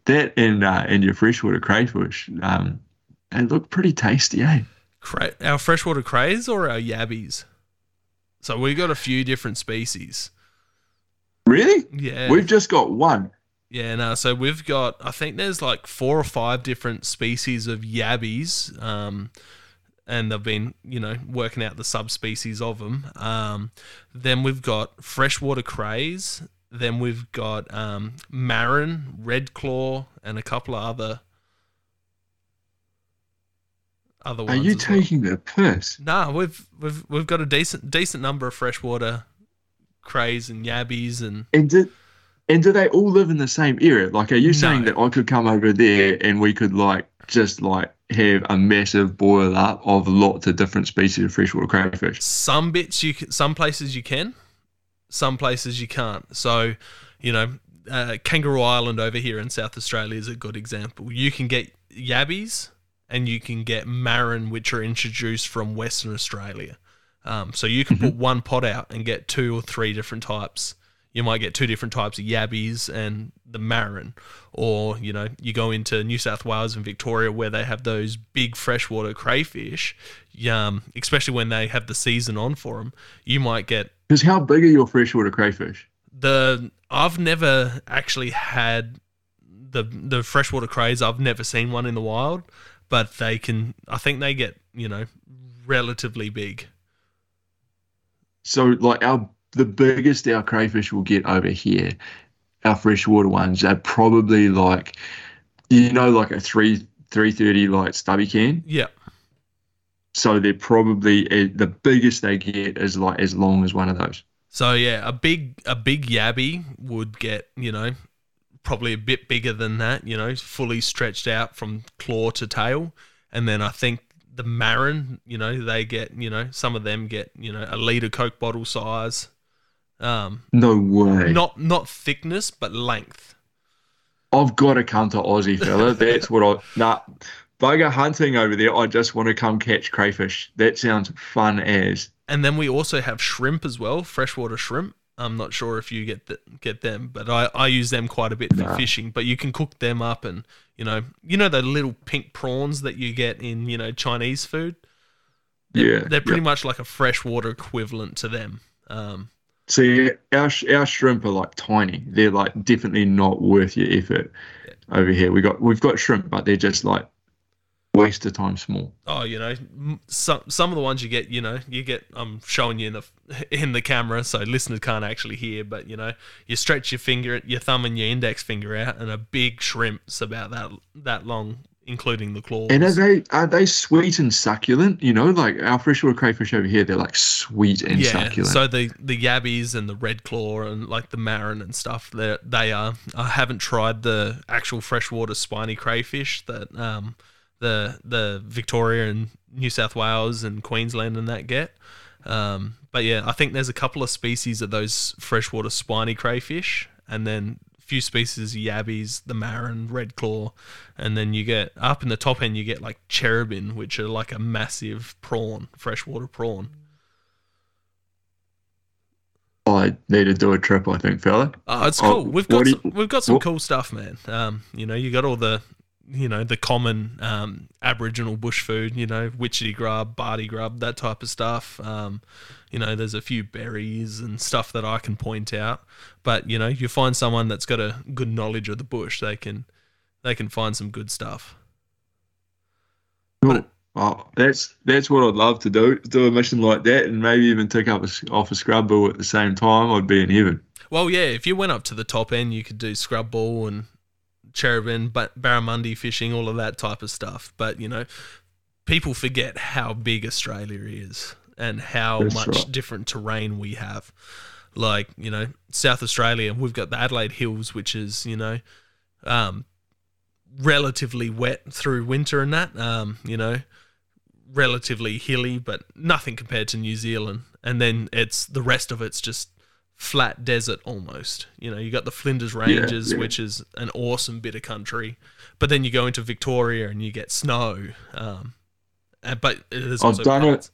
that and uh, and your freshwater crayfish. Um, they look pretty tasty, eh? Cra- our freshwater crays or our yabbies? So we got a few different species. Really? Yeah. We've just got one. Yeah, no. So we've got, I think there's like four or five different species of yabbies, um, and they've been, you know, working out the subspecies of them. Um, then we've got freshwater crays. Then we've got um, marron, red claw, and a couple of other other ones. Are you taking well. the piss? Nah, we've we've we've got a decent decent number of freshwater crays and yabbies and and do they all live in the same area? Like, are you saying that I could come over there and we could like just like have a massive boil up of lots of different species of freshwater crayfish? Some bits you can, some places you can, some places you can't. So, you know, uh, Kangaroo Island over here in South Australia is a good example. You can get yabbies and you can get marron, which are introduced from Western Australia. Um, so you can mm-hmm. put one pot out and get two or three different types. You might get two different types of yabbies and the marron, or you know, you go into New South Wales and Victoria where they have those big freshwater crayfish. Um, especially when they have the season on for them, you might get. Because how big are your freshwater crayfish? The I've never actually had the the freshwater crays. I've never seen one in the wild, but they can. I think they get you know relatively big. So like our the biggest our crayfish will get over here, our freshwater ones are probably like you know like a three three thirty like stubby can. Yeah. So they're probably uh, the biggest they get is like as long as one of those. So yeah, a big a big yabby would get you know probably a bit bigger than that. You know, fully stretched out from claw to tail, and then I think the Marron, you know, they get, you know, some of them get, you know, a liter Coke bottle size. Um, no way. Not not thickness, but length. I've got to come to Aussie, fella. <laughs> That's what I. Nah, bugger hunting over there. I just want to come catch crayfish. That sounds fun as. And then we also have shrimp as well, freshwater shrimp. I'm not sure if you get the, get them, but I, I use them quite a bit for nah. fishing. But you can cook them up, and you know you know the little pink prawns that you get in you know Chinese food. They're, yeah, they're pretty yep. much like a freshwater equivalent to them. Um, See, our our shrimp are like tiny. They're like definitely not worth your effort. Yeah. Over here, we got we've got shrimp, but they're just like waste of time small. Oh, you know, some some of the ones you get, you know, you get. I'm showing you in the <laughs> in the camera, so listeners can't actually hear. But you know, you stretch your finger, your thumb, and your index finger out, and a big shrimp's about that that long including the claws. And are they are they sweet and succulent? You know, like our freshwater crayfish over here, they're like sweet and yeah, succulent. so the the yabbies and the red claw and like the marron and stuff, they they are. I haven't tried the actual freshwater spiny crayfish that um the the Victoria and New South Wales and Queensland and that get. Um, but yeah, I think there's a couple of species of those freshwater spiny crayfish, and then few species of yabbies, the marron, red claw, and then you get up in the top end you get like cherabin, which are like a massive prawn, freshwater prawn. I need to do a trip, I think, fella. Oh, it's Oh, cool. We've got some, you- we've got some what- cool stuff, man. Um, you know, you got all the you know the common um, Aboriginal bush food. You know, witchetty grub, bardi grub, that type of stuff. Um, you know, there's a few berries and stuff that I can point out. But you know, you find someone that's got a good knowledge of the bush, they can they can find some good stuff. Cool. Oh, that's that's what I'd love to do. Do a mission like that, and maybe even take up a, off a scrub bull at the same time. I'd be in heaven. Well, yeah, if you went up to the top end, you could do scrub bull and cherabin, but barramundi fishing, all of that type of stuff. But you know, people forget how big Australia is and how That's much right. different terrain we have. Like you know, South Australia, we've got the Adelaide Hills, which is you know, um, relatively wet through winter and that. Um, you know, relatively hilly, but nothing compared to New Zealand. And then it's the rest of it's just flat desert almost. You know, you got the Flinders Ranges, yeah. which is an awesome bit of country, but then you go into Victoria and you get snow. Um, but I've also done it. parts-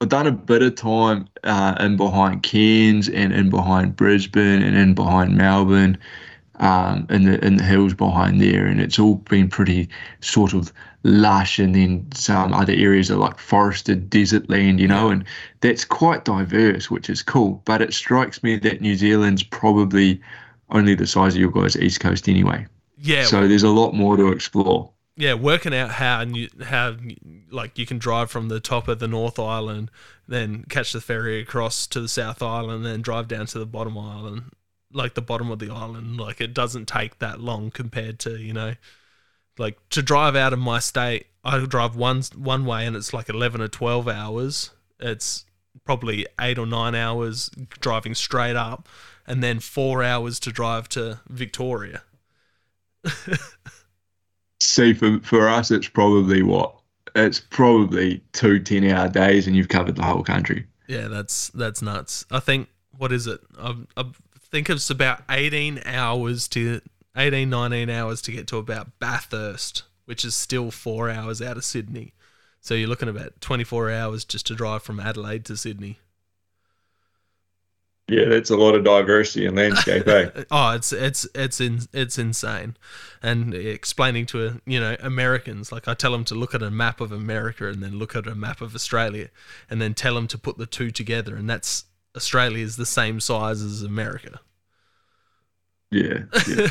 I've done a bit of time uh, in behind Cairns and in behind Brisbane and in behind Melbourne, um, in the in the hills behind there, and it's all been pretty sort of lush. And then some other areas are like forested desert land, you know, and that's quite diverse, which is cool. But it strikes me that New Zealand's probably only the size of your guys' east coast anyway. Yeah, so there's a lot more to explore. yeah, working out how you how like you can drive from the top of the North Island, then catch the ferry across to the South Island, then drive down to the bottom island, like the bottom of the island. Like it doesn't take that long compared to you know, like to drive out of my state. I drive one one way and it's like eleven or twelve hours. It's probably eight or nine hours driving straight up, and then four hours to drive to Victoria. <laughs> See, for, for us, it's probably what? It's probably two 10 hour days and you've covered the whole country. Yeah, that's that's nuts. I think what is it? I, I think it's about 18 hours to 18 19 hours to get to about Bathurst, which is still 4 hours out of Sydney. So you're looking about 24 hours just to drive from Adelaide to Sydney. Yeah, that's a lot of diversity in landscape, eh? <laughs> oh, it's it's it's in, it's insane, and explaining to uh, you know Americans like I tell them to look at a map of America and then look at a map of Australia, and then tell them to put the two together, and that's Australia is the same size as America. Yeah, yeah.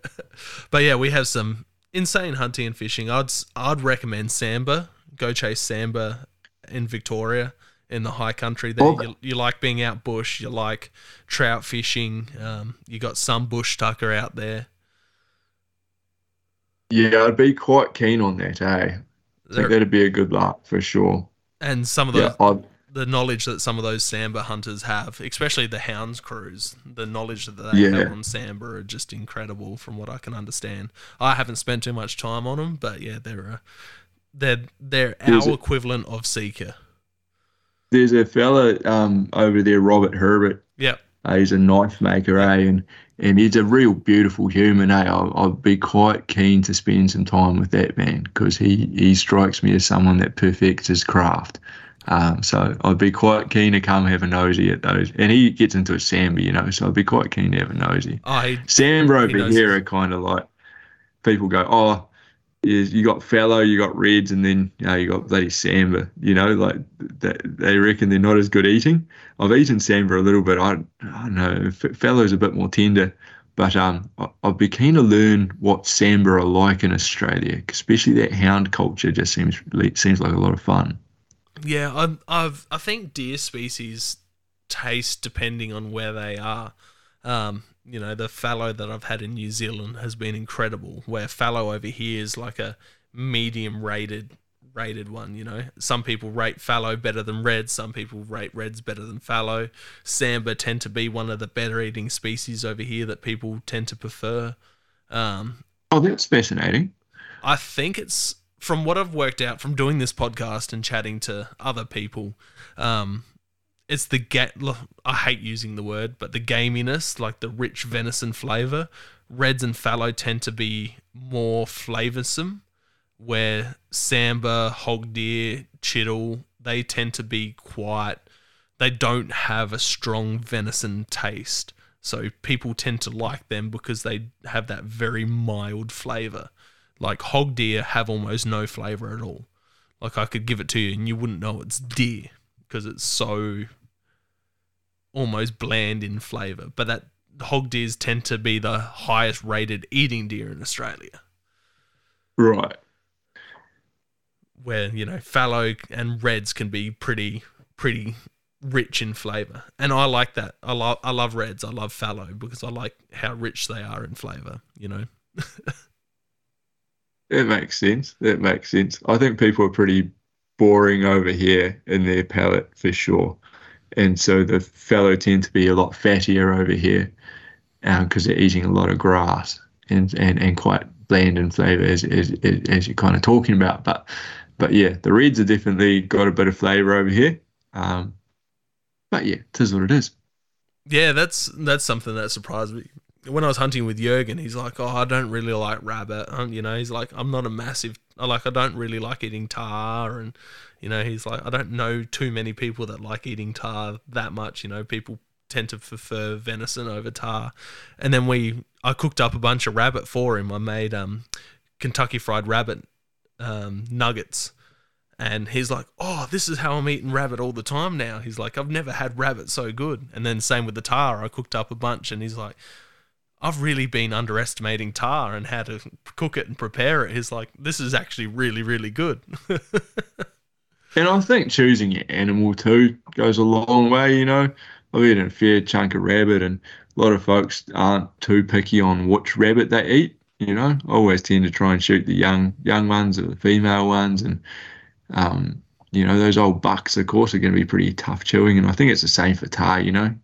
<laughs> but yeah, we have some insane hunting and fishing. I'd I'd recommend Sambar. Go chase Sambar in Victoria in the high country. There, you, you like being out bush. You like trout fishing. Um, you got some bush tucker out there. yeah, I'd be quite keen on that, eh? I think that'd be a good luck for sure. and some of the Yeah, the knowledge that some of those Sambar hunters have, especially the hounds crews, the knowledge that they Yeah. have on Sambar are just incredible from what I can understand. I haven't spent too much time on them, but yeah, they're uh, they're they're our it- equivalent of Sika. there's a fella um, over there, Robert Herbert. Yep. Uh, he's a knife maker, eh? And and he's a real beautiful human, eh? I, I'd be quite keen to spend some time with that man because he, he strikes me as someone that perfects his craft. Um, so I'd be quite keen to come have a nosy at those. And he gets into a sambar, you know, so I'd be quite keen to have a nosy. I Sambar He over here are kind of like people go, oh, you got fallow, you got reds, and then you know you got bloody sambar. You know, like they, they reckon they're not as good eating. I've eaten sambar a little bit. I, I don't know. Fallow's a bit more tender, but um, I, I'd be keen to learn what sambar are like in Australia, especially that hound culture. Just seems seems like a lot of fun. Yeah, I I've I think deer species taste depending on where they are. Um, you know, the fallow that I've had in New Zealand has been incredible. Where fallow over here is like a medium rated rated one. You know, some people rate fallow better than reds. Some people rate reds better than fallow. Sambar tend to be one of the better eating species over here that people tend to prefer. Um, oh, that's fascinating. I think it's from what I've worked out from doing this podcast and chatting to other people. Um, it's the get. I hate using the word, but the gaminess, like the rich venison flavor. Reds and fallow tend to be more flavorsome, where sambar, hog deer, chital, they tend to be quite. They don't have a strong venison taste, so people tend to like them because they have that very mild flavor. Like hog deer have almost no flavor at all. Like I could give it to you and you wouldn't know it's deer because it's so almost bland in flavor. But that hog deers tend to be the highest rated eating deer in Australia. Right. Where, you know, fallow and reds can be pretty pretty rich in flavor. And I like that. I love I love reds. I love fallow because I like how rich they are in flavor, you know. <laughs> it makes sense. That makes sense. I think people are pretty boring over here in their palate for sure and so the fallow tend to be a lot fattier over here because um, they're eating a lot of grass and, and, and quite bland in flavour as, as, as you're kind of talking about. But but yeah, the reds have definitely got a bit of flavour over here. Um, but yeah, it is what it is. Yeah, that's that's something that surprised me. When I was hunting with Jurgen, he's like, "Oh, I don't really like rabbit." Um, you know, he's like, "I'm not a massive. Like. I don't really like eating tahr," and you know, he's like, I don't know too many people that like eating tahr that much. You know, people tend to prefer venison over tahr, And then we, I cooked up a bunch of rabbit for him. I made um, Kentucky Fried Rabbit um, nuggets. And he's like, oh, this is how I'm eating rabbit all the time now. He's like, I've never had rabbit so good. And then same with the tahr, I cooked up a bunch, and he's like, I've really been underestimating tahr and how to cook it and prepare it. He's like, this is actually really, really good. <laughs> And I think choosing your animal too goes a long way, you know. I've eaten a fair chunk of rabbit, and a lot of folks aren't too picky on which rabbit they eat. You know, I always tend to try and shoot the young young ones or the female ones, and um, you know those old bucks, of course, are going to be pretty tough chewing. And I think it's the same for tahr. You know,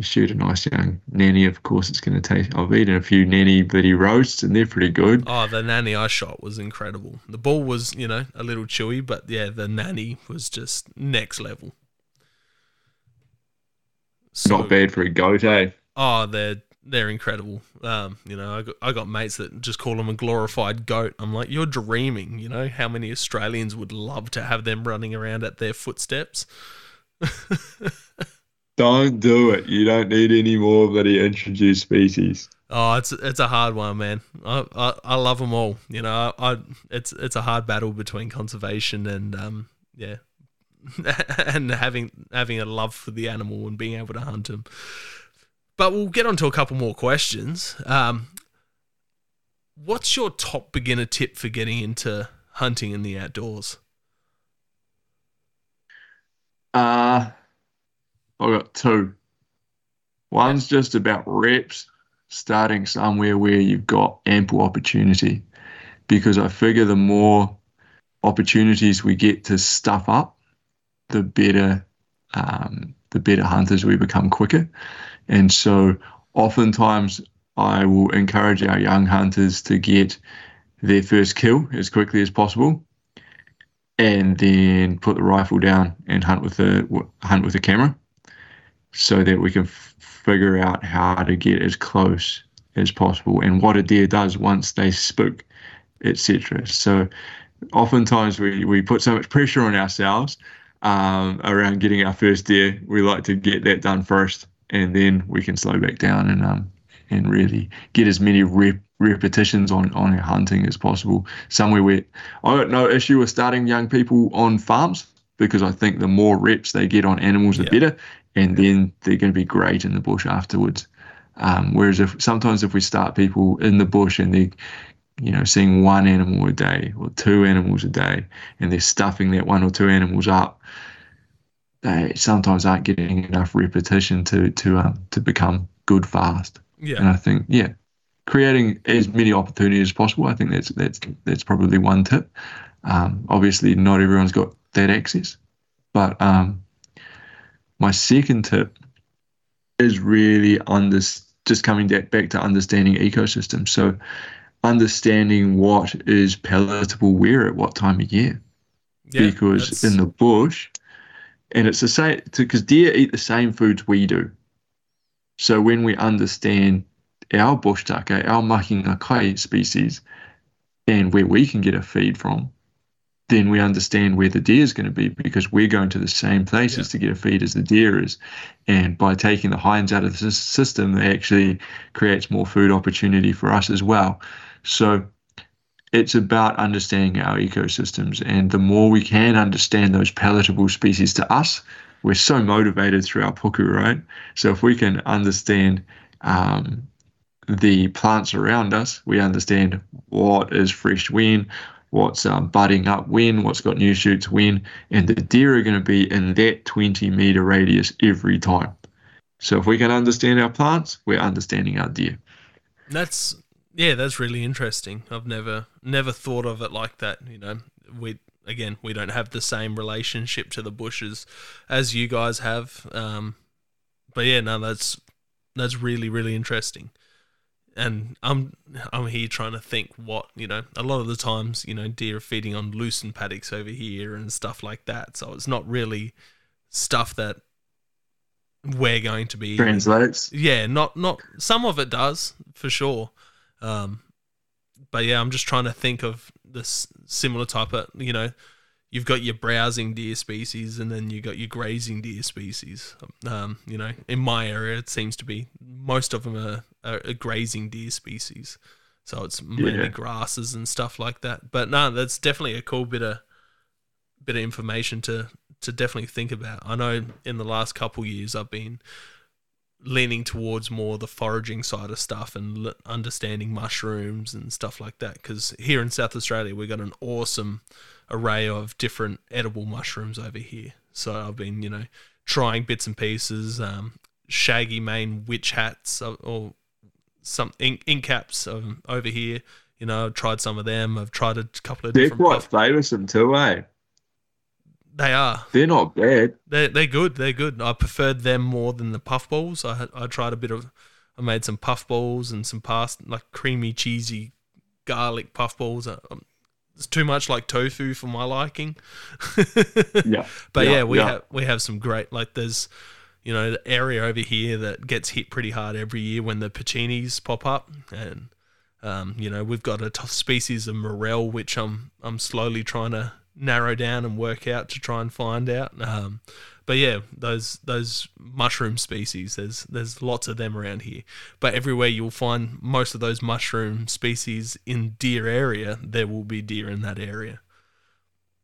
shoot a nice young nanny, of course, it's going to taste. I've eaten a few nanny bloody roasts, and they're pretty good. Oh, the nanny I shot was incredible. The ball was, you know, a little chewy, but yeah, the nanny was just next level. So, Not bad for a goat, eh? Oh, they're they're incredible. Um, you know, I got, I got mates that just call them a glorified goat. I'm like, you're dreaming. You know, how many Australians would love to have them running around at their footsteps? <laughs> Don't do it. You don't need any more bloody introduced species. Oh, it's it's a hard one, man. I, I, I love them all. You know, I, I, it's it's a hard battle between conservation and um yeah, <laughs> and having having a love for the animal and being able to hunt them. But we'll get on to a couple more questions. Um, what's your top beginner tip for getting into hunting in the outdoors? Uh I've got two. One's just about reps, starting somewhere where you've got ample opportunity. Because I figure the more opportunities we get to stuff up, the better um, the better hunters we become quicker. And so oftentimes I will encourage our young hunters to get their first kill as quickly as possible and then put the rifle down and hunt with a hunt with a camera so that we can f- figure out how to get as close as possible and what a deer does once they spook, etc. So oftentimes we, we put so much pressure on ourselves um, around getting our first deer. We like to get that done first, and then we can slow back down and um, and really get as many rep- repetitions on on our hunting as possible. Somewhere where I got no issue with starting young people on farms because I think the more reps they get on animals, the yeah. better and then they're going to be great in the bush afterwards. Um, whereas if sometimes if we start people in the bush and they're you know seeing one animal a day or two animals a day and they're stuffing that one or two animals up, they sometimes aren't getting enough repetition to to um, to become good fast. Yeah. And I think, yeah, creating as many opportunities as possible. I think that's that's that's probably one tip. Um, obviously, not everyone's got that access, but um, my second tip is really under just coming back to understanding ecosystems. So, understanding what is palatable where at what time of year. Yeah, because that's- in the bush, and it's the same because deer eat the same foods we do. So when we understand our bush tucker, our mahinga kai species, and where we can get a feed from, then we understand where the deer is going to be because we're going to the same places Yeah. to get a feed as the deer is. And by taking the hinds out of the system, it actually creates more food opportunity for us as well. So it's about understanding our ecosystems. And the more we can understand those palatable species to us, we're so motivated through our puku, right? So if we can understand um, the plants around us, we understand what is fresh when, what's um, budding up when, what's got new shoots when, and the deer are going to be in that 20 meter radius every time. So if we can understand our plants, we're understanding our deer. That's yeah, that's really interesting. I've never never thought of it like that. You know, we again we don't have the same relationship to the bushes as you guys have. Um, but yeah, no, that's that's really really interesting. And I'm I'm here trying to think what you know. A lot of the times, you know, deer are feeding on loosened paddocks over here and stuff like that. So it's not really stuff that we're going to be Translates. yeah, not not some of it does for sure. Um, but yeah, I'm just trying to think of this similar type of you know, you've got your browsing deer species and then you got your grazing deer species. Um, you know, in my area, it seems to be most of them are, are grazing deer species. So it's mainly Yeah. grasses and stuff like that. But no, that's definitely a cool bit of bit of information to to definitely think about. I know in the last couple years I've been leaning towards more the foraging side of stuff and l- understanding mushrooms and stuff like that because here in South Australia we've got an awesome array of different edible mushrooms over here. So I've been, you know, trying bits and pieces, um, shaggy mane witch hats or, or some ink, ink caps um, over here. You know, I've tried some of them. I've tried a couple of They're different. quite puff- them too, eh? they are. They're not bad. They're they're good. They're good. I preferred them more than the puff balls. I I tried a bit of. I made some puff balls and some past like creamy cheesy garlic puff balls. Uh, Um, It's too much like tofu for my liking. <laughs> Yeah. But yeah, Yeah, we yeah. have we have some great like there's you know the area over here that gets hit pretty hard every year when the porcinis pop up and um, you know we've got a t- species of morel which I'm I'm slowly trying to narrow down and work out to try and find out. Um, but yeah, those those mushroom species there's there's lots of them around here. But everywhere you'll find most of those mushroom species in deer area, there will be deer in that area.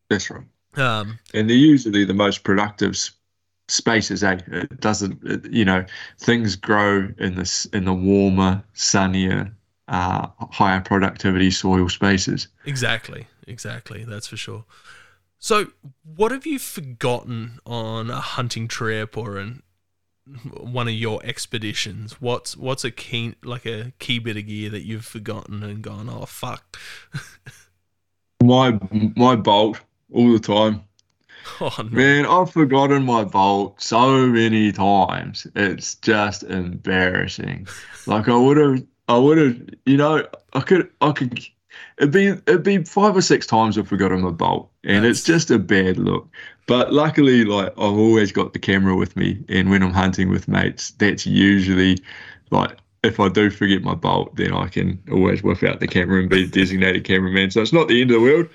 That's right. Um, and they're usually the most productive spaces. Eh? It doesn't, it, you know, things grow in this in the warmer, sunnier, uh, higher productivity soil spaces. Exactly, exactly. That's for sure. So, what have you forgotten on a hunting trip or an one of your expeditions? What's what's a key like a key bit of gear that you've forgotten and gone, oh fuck, <laughs> My my bolt all the time, <laughs> oh no, man. I've forgotten my bolt so many times. It's just embarrassing. Like I would have, I would have, you know, I could, I could. It'd be it'd be five or six times I've forgotten my bolt, and it's just a bad look. But luckily, like I've always got the camera with me, and when I'm hunting with mates, that's usually like if I do forget my bolt, then I can always whip out the camera and be the designated cameraman. So it's not the end of the world,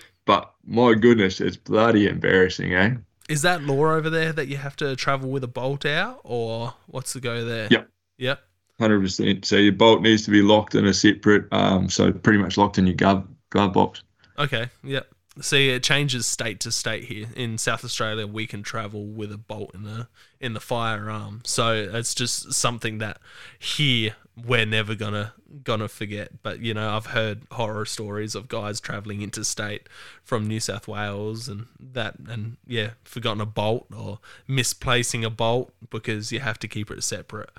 my goodness, it's bloody embarrassing, eh? is that law over there that you have to travel with a bolt out, or what's the go there? Yep. Yep. Hundred percent. So your bolt needs to be locked in a separate, um, so pretty much locked in your glove glove box. Okay. Yep. See, it changes state to state here. In South Australia, we can travel with a bolt in the in the firearm. So it's just something that here we're never gonna gonna forget. But you know, I've heard horror stories of guys traveling interstate from New South Wales and that, and yeah, forgotten a bolt or misplacing a bolt because you have to keep it separate.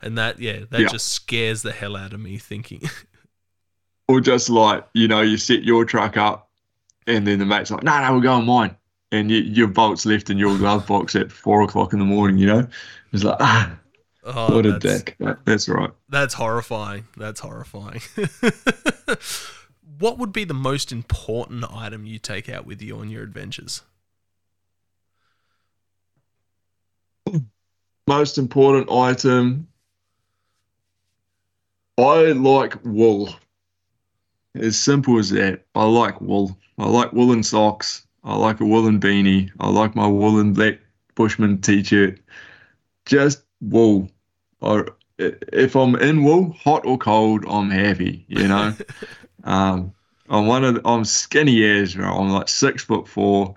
And that, yeah, that Yeah. just scares the hell out of me thinking. <laughs> Or just like, you know, you set your truck up and then the mate's like, no, no, we're going mine. And you, your bolt's left in your glove box at four o'clock in the morning, you know? It's like, ah, oh, what a dick. That's right. That's horrifying. That's horrifying. <laughs> what would be the most important item you take out with you on your adventures? <clears throat> Most important item. I like wool. As simple as that. I like wool. I like woolen socks. I like a woolen beanie. I like my woolen black Bushman t-shirt. Just wool. Or if I'm in wool, hot or cold, I'm happy. You know. <laughs> um, I'm one of the, I'm skinny as bro. I'm like six foot four.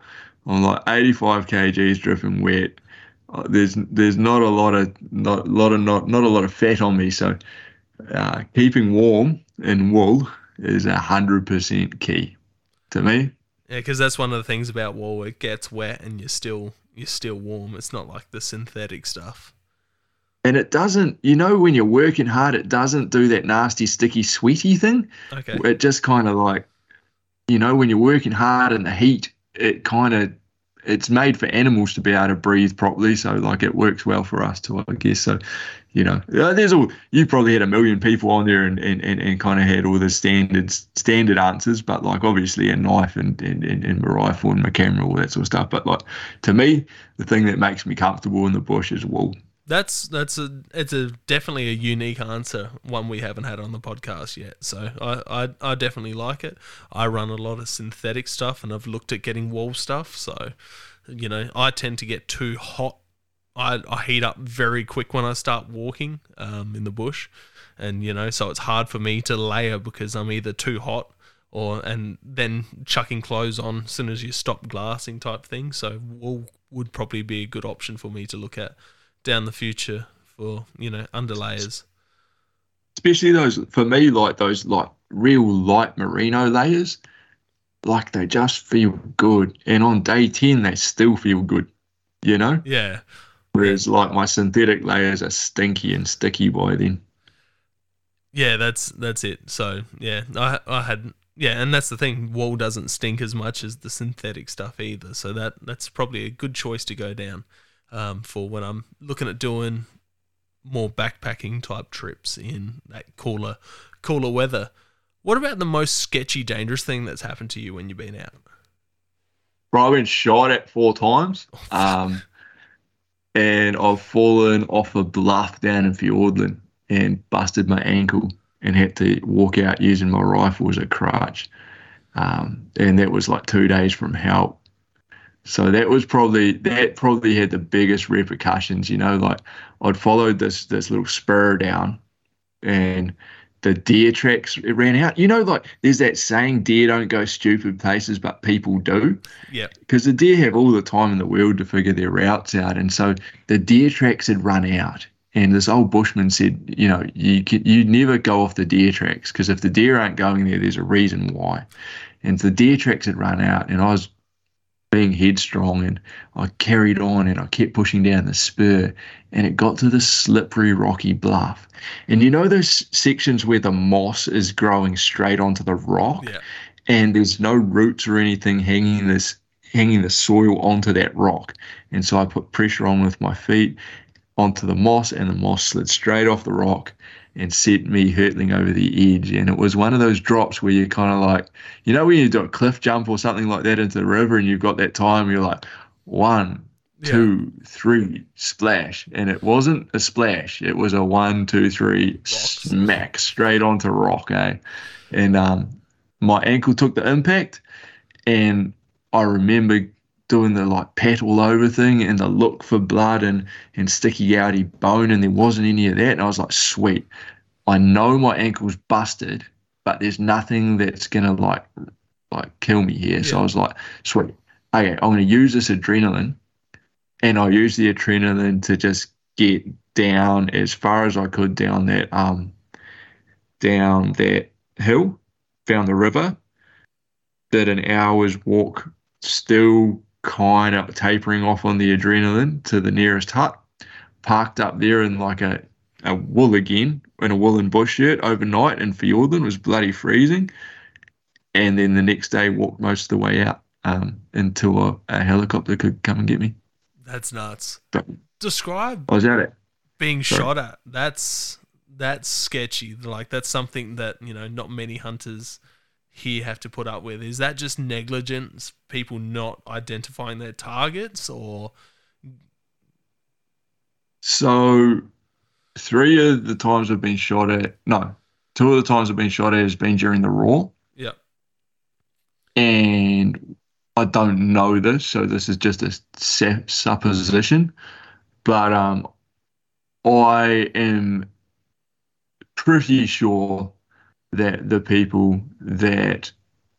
I'm like 85 kgs dripping wet. Uh, there's there's not a lot of not lot of not not a lot of fat on me, so uh, keeping warm in wool is a hundred percent key to me. Yeah, because that's one of the things about wool. It gets wet and you're still you're still warm. It's not like the synthetic stuff. And it doesn't, you know, when you're working hard, it doesn't do that nasty, sticky, sweety thing. Okay. It just kind of like, you know, when you're working hard in the heat, it kind of, it's made for animals to be able to breathe properly. So like it works well for us too, I guess. So, you know, there's all, you probably had a million people on there and, and, and, and kind of had all the standards, standard answers, but like obviously a knife and, and, and, and my rifle and my camera, all that sort of stuff. But like to me, the thing that makes me comfortable in the bush is wool. That's that's a it's a definitely a unique answer, one we haven't had on the podcast yet. So I, I I definitely like it. I run a lot of synthetic stuff, and I've looked at getting wool stuff. So, you know, I tend to get too hot. I, I heat up very quick when I start walking um, in the bush, and you know, so it's hard for me to layer because I'm either too hot or and then chucking clothes on as soon as you stop glassing type thing. So wool would probably be a good option for me to look at down the future for you know underlayers. especially those for me like those like real light merino layers like they just feel good and on day 10 they still feel good you know Yeah, whereas like my synthetic layers are stinky and sticky by then yeah, that's that's it. So yeah, I I had yeah, and that's the thing. Wool doesn't stink as much as the synthetic stuff either. So that that's probably a good choice to go down um, for when I'm looking at doing more backpacking type trips in that cooler cooler weather. What about the most sketchy, dangerous thing that's happened to you when you've been out? Bro, I've been shot at four times <laughs> um, and I've fallen off a bluff down in Fiordland and busted my ankle and had to walk out using my rifle as a crutch. Um, and that was like two days from help. So that was probably that probably had the biggest repercussions. You know, like I'd followed this this little spur down, and the deer tracks it ran out. You know, like there's that saying, "Deer don't go stupid places, but people do." Yeah, because the deer have all the time in the world to figure their routes out, and so the deer tracks had run out. And this old bushman said, you know, you can, you never go off the deer tracks because if the deer aren't going there, there's a reason why. And so the deer tracks had run out, and I was being headstrong, and I carried on, and I kept pushing down the spur, and it got to the slippery, rocky bluff. And you know those sections where the moss is growing straight onto the rock, yeah, and there's no roots or anything hanging this hanging the soil onto that rock. And so I put pressure on with my feet onto the moss, and the moss slid straight off the rock and sent me hurtling over the edge. And it was one of those drops where you're kind of like, you know, when you do a cliff jump or something like that into the river, and you've got that time, you're like, one, yeah. two, three, splash. And it wasn't a splash. It was a one, two, three, smack straight onto rock, eh? And um, my ankle took the impact, and I remember doing the like pat all over thing and the look for blood and and sticky outy bone, and there wasn't any of that. And I was like, sweet, I know my ankle's busted, but there's nothing that's gonna like like kill me here. So I was like, sweet, okay, I'm gonna use this adrenaline, and I used the adrenaline to just get down as far as I could down that um down that hill, found the river, did an hour's walk, still kind of tapering off on the adrenaline to the nearest hut, parked up there in like a a wool again in a woolen bush shirt overnight in Fiordland. Was bloody freezing. And then the next day, walked most of the way out um, until a, a helicopter could come and get me. That's nuts. But Describe I was at it. being Sorry. shot at. That's that's sketchy. Like that's something that you know not many hunters here have to put up with. Is that just negligence? People not identifying their targets, or So, three of the times I've been shot at, no, two of the times I've been shot at has been during the roar. yeah, and I don't know this, so this is just a se- supposition, but um, I am pretty sure that the people that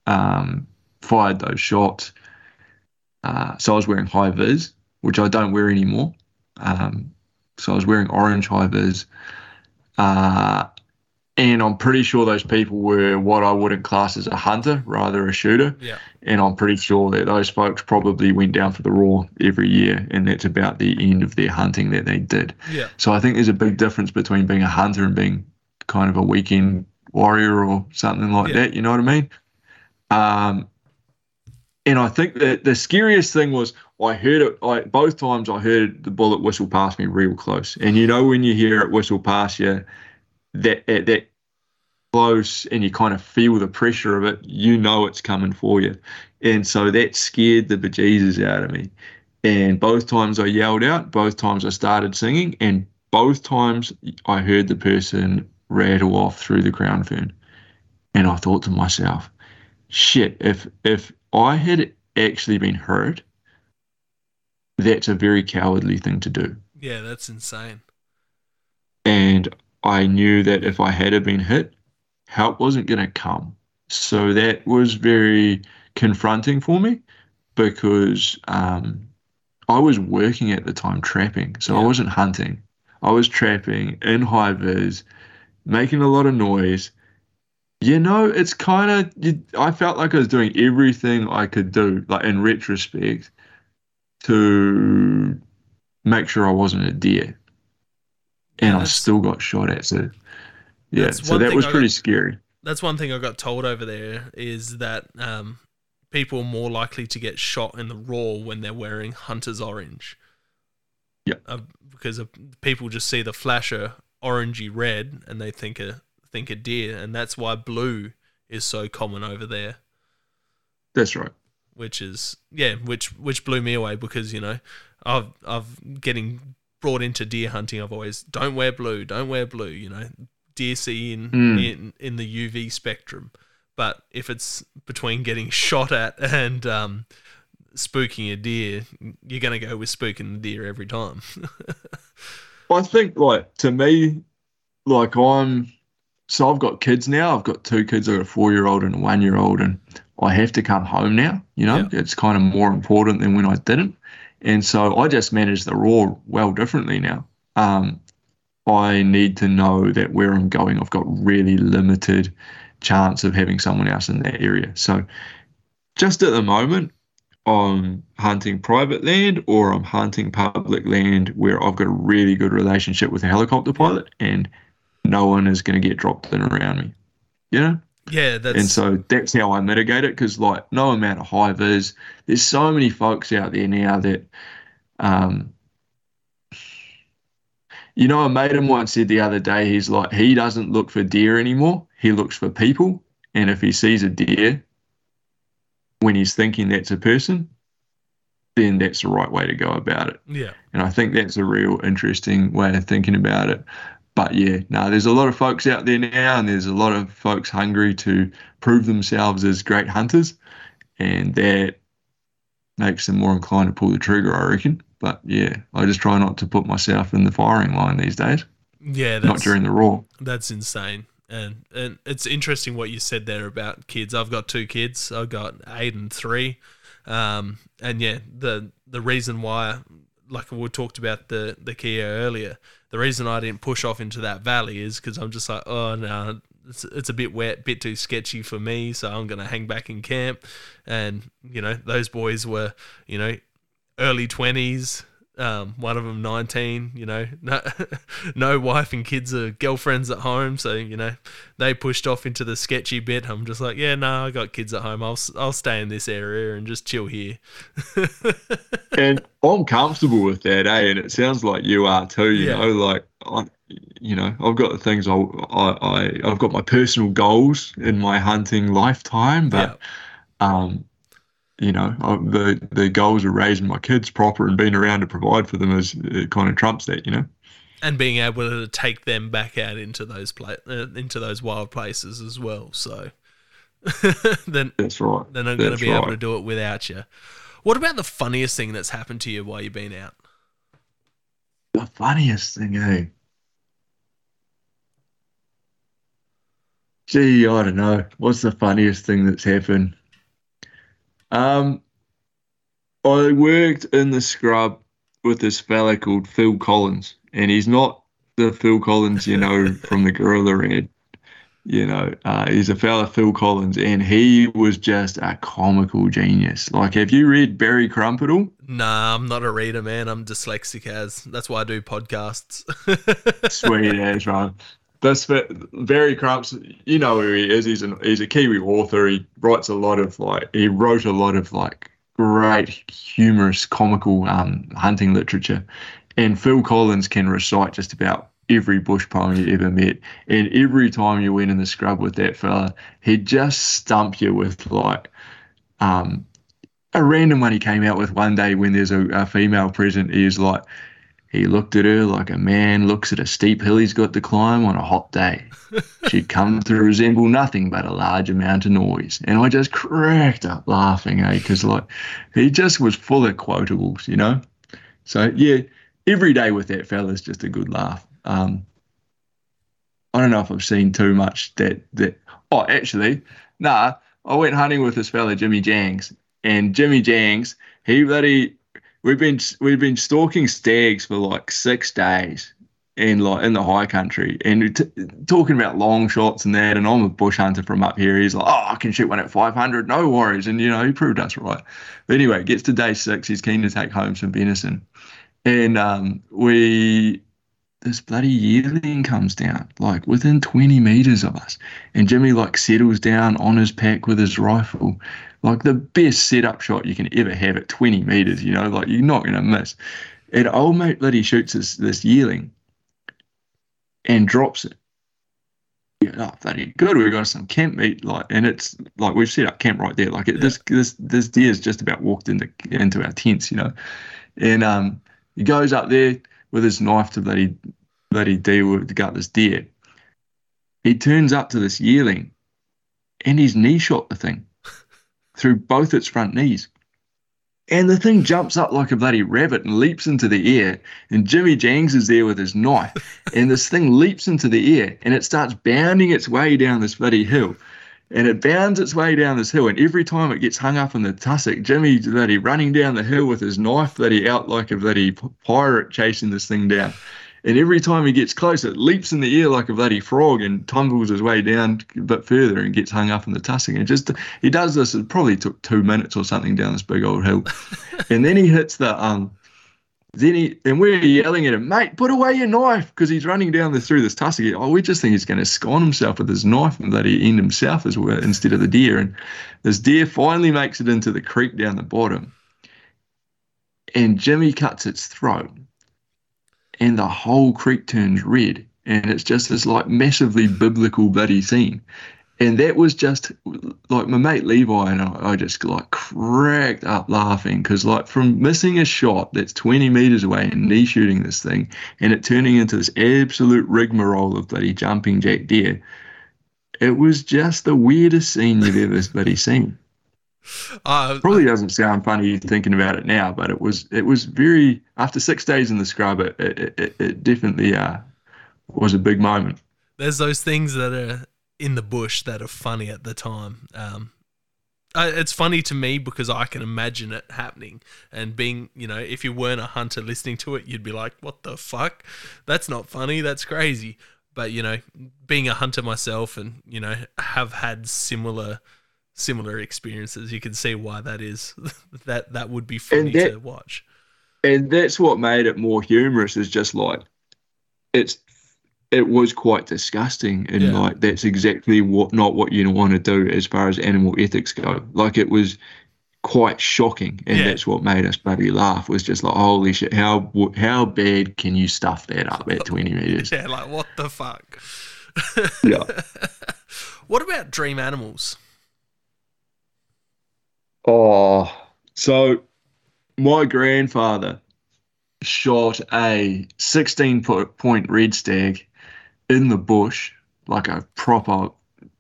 um, fired those shots, uh, so I was wearing high vis, which I don't wear anymore. Um, so I was wearing orange high vis. Uh, and I'm pretty sure those people were what I wouldn't class as a hunter, rather a shooter. yeah, And I'm pretty sure that those folks probably went down for the roar every year, and that's about the end of their hunting that they did. yeah, So I think there's a big difference between being a hunter and being kind of a weekend warrior or something like Yeah. that. You know what I mean? Um, and I think that the scariest thing was I heard it. I both times I heard the bullet whistle past me real close, and you know when you hear it whistle past you, that at that close, and you kind of feel the pressure of it, you know it's coming for you, and so that scared the bejesus out of me. And both times I yelled out, both times I started singing, and both times I heard the person rattle off through the crown fern. And I thought to myself, shit, if if I had actually been hurt, that's a very cowardly thing to do. yeah. That's insane. And I knew that if I had have been hit, help wasn't going to come. So that was very confronting for me because um, I was working at the time trapping. So I wasn't hunting. I was trapping in high vis, making a lot of noise. You know, it's kind of, I felt like I was doing everything I could do, like in retrospect, to make sure I wasn't a deer Yeah, and I still got shot at. So yeah, so that was I pretty got- scary. That's one thing I got told over there is that um, people are more likely to get shot in the roar when they're wearing hunter's orange. Yeah. Uh, because people just see the flasher orangey red and they think a think a deer, and that's why blue is so common over there. That's right. Which is yeah, which which blew me away because you know I've I've getting brought into deer hunting. I've always don't wear blue, don't wear blue. You know, deer see in Mm. in in the UV spectrum. But if it's between getting <laughs> shot at and um, spooking a deer, you're gonna go with spooking the deer every time. <laughs> I think like to me, like I'm so I've got kids now. I've got two kids. I've got a four year old and a one year old, and I have to come home now. You know, it's kind of more important than when I didn't. And so I just manage the roar well differently now. Um, I need to know that where I'm going, I've got really limited chance of having someone else in that area. So just at the moment, I'm hunting private land or I'm hunting public land where I've got a really good relationship with a helicopter pilot and no one is going to get dropped in around me. You know? yeah, that's and so that's how I mitigate it because, like, no amount of high vis, there's so many folks out there now that, um, you know, a mate of mine said the other day, he's like, he doesn't look for deer anymore. He looks for people. And if he sees a deer, when he's thinking that's a person, then that's the right way to go about it. yeah. And I think that's a real interesting way of thinking about it. But yeah, no, there's a lot of folks out there now, and there's a lot of folks hungry to prove themselves as great hunters, and that makes them more inclined to pull the trigger, I reckon. But yeah, I just try not to put myself in the firing line these days, Yeah, not during the roar. That's insane. And and it's interesting what you said there about kids. I've got two kids. I've got eight and three. Um, and yeah, the the reason why, like we talked about the the kea earlier, the reason I didn't push off into that valley is because I'm just like, oh no, it's it's a bit wet, bit too sketchy for me. So I'm gonna hang back in camp. And you know, those boys were, you know, early twenties, Um, one of them 19, you know, no, <laughs> no wife and kids or girlfriends at home. So, you know, they pushed off into the sketchy bit. I'm just like, yeah, no, I got kids at home. I'll, I'll stay in this area and just chill here. <laughs> and I'm comfortable with that, eh? And it sounds like you are too, you yeah. know, like, I, you know, I've got the things I, I, I, I've got my personal goals in my hunting lifetime, but, yeah. um, you know, the the goals of raising my kids proper and being around to provide for them is it kind of trumps that, you know. And being able to take them back out into those pla- uh, into those wild places as well. So <laughs> then that's right. Then I'm going to be right. able to do it without you. What about the funniest thing that's happened to you while you've been out? The funniest thing, eh? Gee, I don't know. What's the funniest thing that's happened? Um, I worked in the scrub with this fella called Phil Collins, and he's not the Phil Collins you know <laughs> from the Gorilla Red. You know, uh, he's a fella Phil Collins, and he was just a comical genius. Like, have you read Barry Crump at? Nah, I'm not a reader, man. I'm dyslexic as. That's why I do podcasts. <laughs> Sweet as, right. That's Barry Crumps. You know who he is. He's an he's a Kiwi author. He writes a lot of like he wrote a lot of like great humorous comical um, hunting literature. And Phil Collins can recite just about every bush poem you ever met. And every time you went in the scrub with that fella, he'd just stump you with like um, a random one he came out with one day when there's a, a female present. He was like, he looked at her like a man looks at a steep hill he's got to climb on a hot day. <laughs> She'd come to resemble nothing but a large amount of noise. And I just cracked up laughing, eh? Because, like, he just was full of quotables, you know? So, yeah, every day with that fella is just a good laugh. Um, I don't know if I've seen too much that, that, oh, actually, nah, I went hunting with this fella, Jimmy Jangs. And Jimmy Jangs, he bloody we've been we've been stalking stags for like six days in like in the high country and t- talking about long shots and that. And I'm a bush hunter from up here. He's like oh I can shoot one at 500 no worries. And you know he proved us right. But anyway gets to day six. He's keen to take home some venison. And um, we this bloody yearling comes down like within 20 meters of us and Jimmy like settles down on his pack with his rifle like the best setup shot you can ever have at 20 meters, you know, like you're not going to miss. And old mate Liddy shoots this, this yearling and drops it. Yeah, oh, bloody good. We've got some camp meat, like, and it's like we've set up camp right there. Like, it, yeah. this this this deer's just about walked into into our tents, you know, and um, he goes up there with his knife to bloody bloody deal with to gut this deer. He turns up to this yearling, and he's knee shot the thing <laughs> through both its front knees. And the thing jumps up like a bloody rabbit and leaps into the air. And Jimmy Jangs is there with his knife. and this thing leaps into the air and it starts bounding its way down this bloody hill. And it bounds its way down this hill. And every time it gets hung up in the tussock, Jimmy that he running down the hill with his knife that he out like a bloody pirate chasing this thing down. And every time he gets close, it leaps in the air like a bloody frog and tumbles his way down a bit further and gets hung up in the tussock. And just he does this. It probably took two minutes or something down this big old hill, <laughs> and then he hits the um. Then he and we're yelling at him, mate, put away your knife, because he's running down this through this tussock. Oh, we just think he's going to scone himself with his knife and that he end himself as well instead of the deer. And this deer finally makes it into the creek down the bottom, and Jimmy cuts its throat and the whole creek turns red. And it's just this like massively biblical bloody scene. And that was just like my mate Levi and I, I just like cracked up laughing because, like, from missing a shot that's 20 meters away and knee shooting this thing and it turning into this absolute rigmarole of bloody jumping jack deer, it was just the weirdest scene you've ever bloody seen. Uh, Probably doesn't sound funny thinking about it now, but it was it was very after six days in the scrub, it it, it, it definitely uh, was a big moment. There's those things that are in the bush that are funny at the time. Um, it's funny to me because I can imagine it happening and being, you know, if you weren't a hunter listening to it, you'd be like, "What the fuck? That's not funny. That's crazy." But you know, being a hunter myself and you know have had similar similar experiences. You can see why that is. <laughs> that that would be funny that, to watch. and that's what made it more humorous. Is just like it's it was quite disgusting, and Yeah. like that's exactly what not what you want to do as far as animal ethics go. Like it was quite shocking, and Yeah. that's what made us bloody laugh. Was just like holy shit, how how bad can you stuff that up at twenty <laughs> meters? Yeah, like what the fuck? Yeah. <laughs> what about dream animals? Oh, so my grandfather shot a 16 point red stag in the bush, like a proper,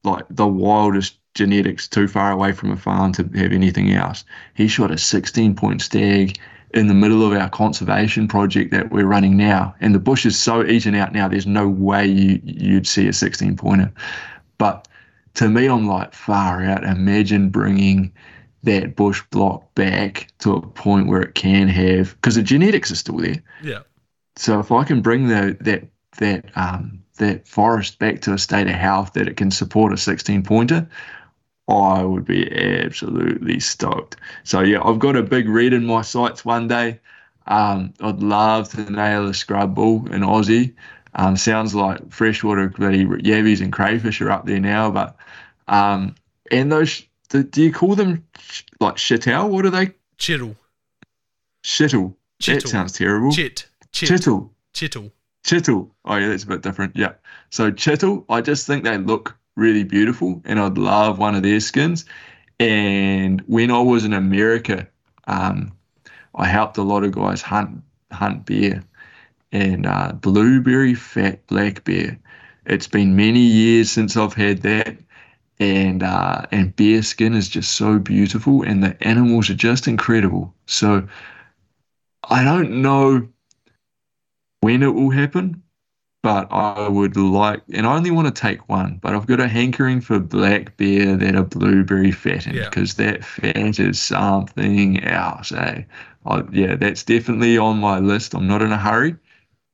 like the wildest genetics too far away from a farm to have anything else. He shot a 16 point stag in the middle of our conservation project that we're running now. And the bush is so eaten out now, there's no way you, you'd see a 16 pointer. But to me, I'm like, far out. Imagine bringing that bush block back to a point where it can have, because the genetics are still there. Yeah. So if I can bring the, that that um, that forest back to a state of health that it can support a 16 pointer, I would be absolutely stoked. So yeah, I've got a big red in my sights one day. Um, I'd love to nail a scrub bull in Aussie. Um, sounds like freshwater bloody yabbies and crayfish are up there now, but um, and those do, do you call them sh- like shittel? What are they? Chittle. Shittle. Chittle. That sounds terrible. Chit. Chit. Chittle. Chittle. Chital. Oh yeah, that's a bit different. Yeah. So chital, I just think they look really beautiful, and I'd love one of their skins. And when I was in America, um, I helped a lot of guys hunt hunt bear, and uh, blueberry fat black bear. It's been many years since I've had that, and uh, and bear skin is just so beautiful, and the animals are just incredible. So I don't know when it will happen, but I would like, and I only want to take one, but I've got a hankering for black bear that are blueberry fattened Yeah. because that fat is something else. Eh? I, yeah, that's definitely on my list. I'm not in a hurry,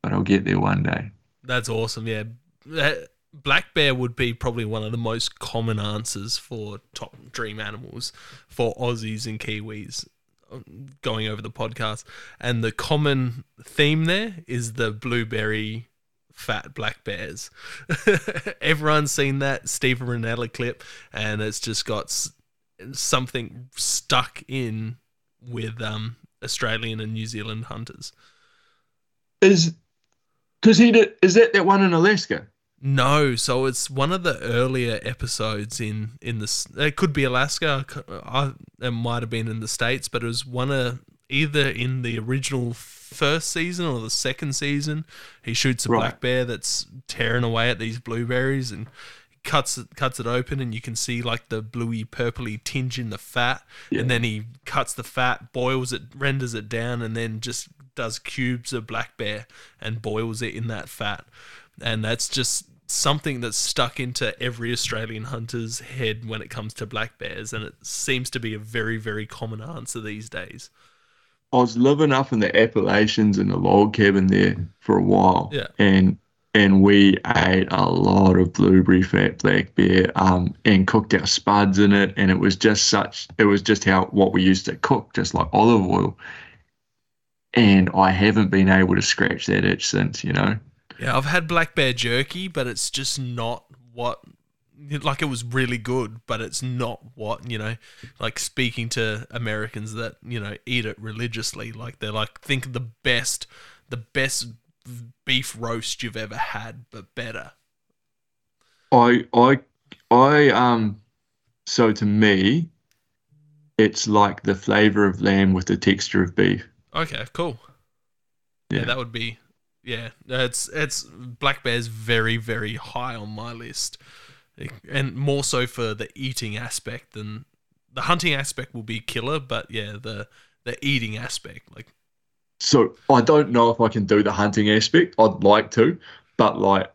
but I'll get there one day. That's awesome. Yeah. That- Black bear would be probably one of the most common answers for top dream animals for Aussies and Kiwis going over the podcast. And the common theme there is the blueberry fat black bears. <laughs> Everyone's seen that Steve Rinella clip, and it's just got something stuck in with um, Australian and New Zealand hunters. Is because he did, is that that one in Alaska? No, so it's one of the earlier episodes in in the. It could be Alaska. I, it might have been in the states, but it was one of either in the original first season or the second season. He shoots a Right. black bear that's tearing away at these blueberries and cuts it cuts it open, and you can see like the bluey purpley tinge in the fat. Yeah. And then he cuts the fat, boils it, renders it down, and then just does cubes of black bear and boils it in that fat and that's just something that's stuck into every Australian hunter's head when it comes to black bears, and it seems to be a very, very common answer these days. I was living up in the Appalachians in a log cabin there for a while. Yeah. And and we ate a lot of blueberry fat black bear um, and cooked our spuds in it. And it was just such, it was just how what we used to cook, just like olive oil. And I haven't been able to scratch that itch since, you know. Yeah, I've had black bear jerky, but it's just not what. Like it was really good, but it's not what you know. Like speaking to Americans that you know eat it religiously, like they're like think the best, the best beef roast you've ever had, but better. I I I um so to me it's like the flavor of lamb with the texture of beef. Okay, cool. Yeah, Yeah. that would be. Yeah, it's it's black bear's very very high on my list, and more so for the eating aspect than the hunting aspect will be killer. But yeah, the the eating aspect, like So I don't know if I can do the hunting aspect. I'd like to, but like,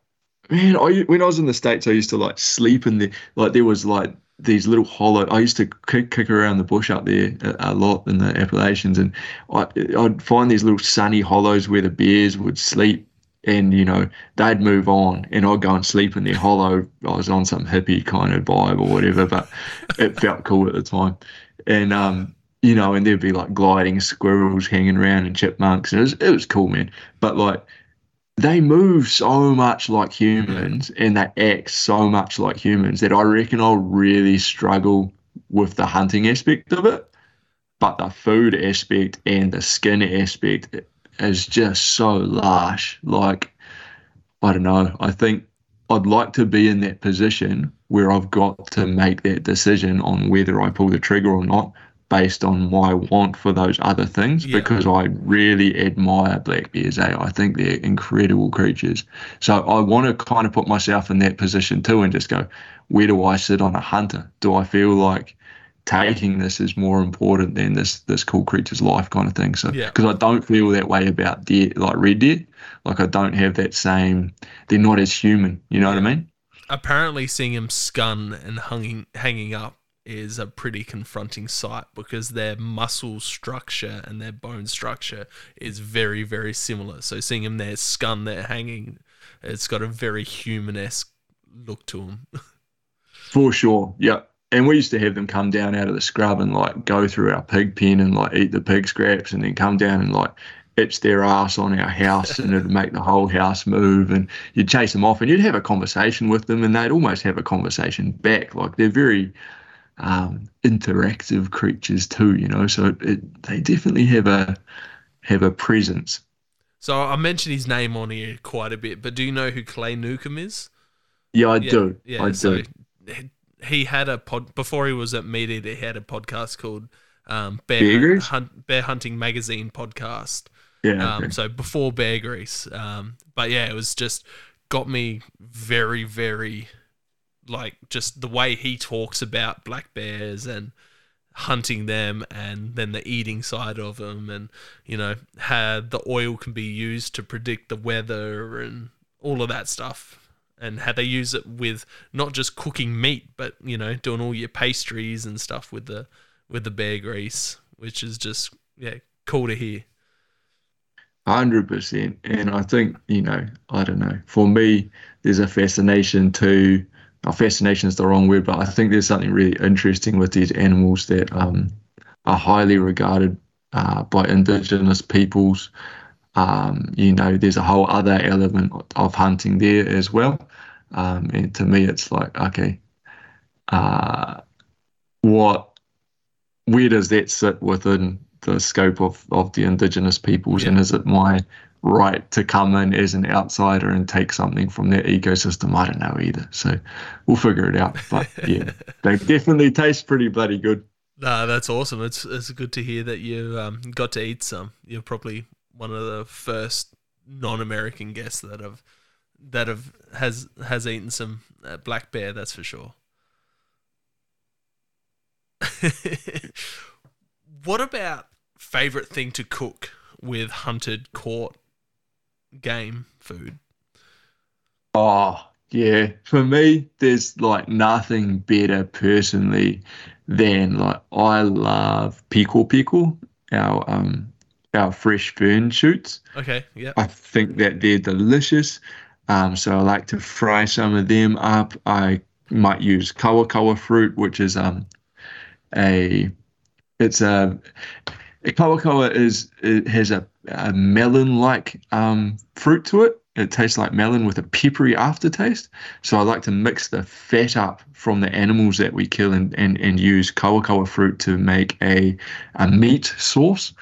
man, I when I was in the states, I used to like sleep in the like there was like these little hollow. I used to kick, kick around the bush up there a, a lot in the Appalachians, and I, I'd find these little sunny hollows where the bears would sleep. And you know they'd move on, and I'd go and sleep in their hollow. I was on some hippie kind of vibe or whatever, but it felt cool at the time. And um, you know, and there'd be like gliding squirrels hanging around and chipmunks, and it was it was cool, man. But like they move so much like humans mm-hmm. and they act so much like humans that I reckon I'll really struggle with the hunting aspect of it. But the food aspect and the skin aspect is just so lush. Like, I don't know. I think I'd like to be in that position where I've got to make that decision on whether I pull the trigger or not based on my want for those other things yeah. because I really admire black bears. Eh? I think they're incredible creatures. So I want to kind of put myself in that position too and just go, where do I sit on a hunter? Do I feel like taking this is more important than this this cool creature's life kind of thing? So because yeah. I don't feel that way about deer like red deer, like I don't have that same. They're not as human. You know yeah. what I mean? Apparently, seeing him scun and hanging hanging up is a pretty confronting sight because their muscle structure and their bone structure is very, very similar. So seeing them there scun there hanging, it's got a very human esque look to them. <laughs> For sure, yeah. And we used to have them come down out of the scrub and like go through our pig pen and like eat the pig scraps and then come down and like itch their ass on our house and it'd make the whole house move and you'd chase them off and you'd have a conversation with them and they'd almost have a conversation back like they're very um, interactive creatures too. You know, so it, it, they definitely have a have a presence. So I mentioned his name on here quite a bit, but do you know who Clay Newcomb is? Yeah, I yeah, do. Yeah, I so do. He had a pod before he was at Meat He had a podcast called um, Bear, Hunt, Bear Hunting Magazine podcast. Yeah. Um, So before Bear Grease, um, but yeah, it was just got me very, very like just the way he talks about black bears and hunting them and then the eating side of them and you know how the oil can be used to predict the weather and all of that stuff. And how they use it with not just cooking meat but you know doing all your pastries and stuff with the with the bear grease which is just yeah cool to hear. Hundred percent, and I think you know, I don't know. For me, there's a fascination to fascination is the wrong word, but I think there's something really interesting with these animals that um, are highly regarded uh, by indigenous peoples. Um, you know, there's a whole other element of hunting there as well. Um, and to me, it's like, okay, uh, what, where does that sit within the scope of, of the indigenous peoples? Yeah. And is it my right to come in as an outsider and take something from their ecosystem. I don't know either. So we'll figure it out. But <laughs> yeah, they definitely taste pretty bloody good. Nah, that's awesome. It's it's good to hear that you um, got to eat some. You're probably one of the first non-American guests that have that have has has eaten some uh, black bear. That's for sure. <laughs> what about favorite thing to cook with hunted caught game food? Oh, yeah. For me, there's like nothing better personally than like I love pikopiko, our um our fresh fern shoots. Okay, yeah. I think that they're delicious. Um, so I like to fry some of them up. I might use kawa fruit, which is um a it's a Kawakawa is it has a, a melon-like um, fruit to it. It tastes like melon with a peppery aftertaste. So I like to mix the fat up from the animals that we kill and, and, and use kawakawa fruit to make a, a meat sauce.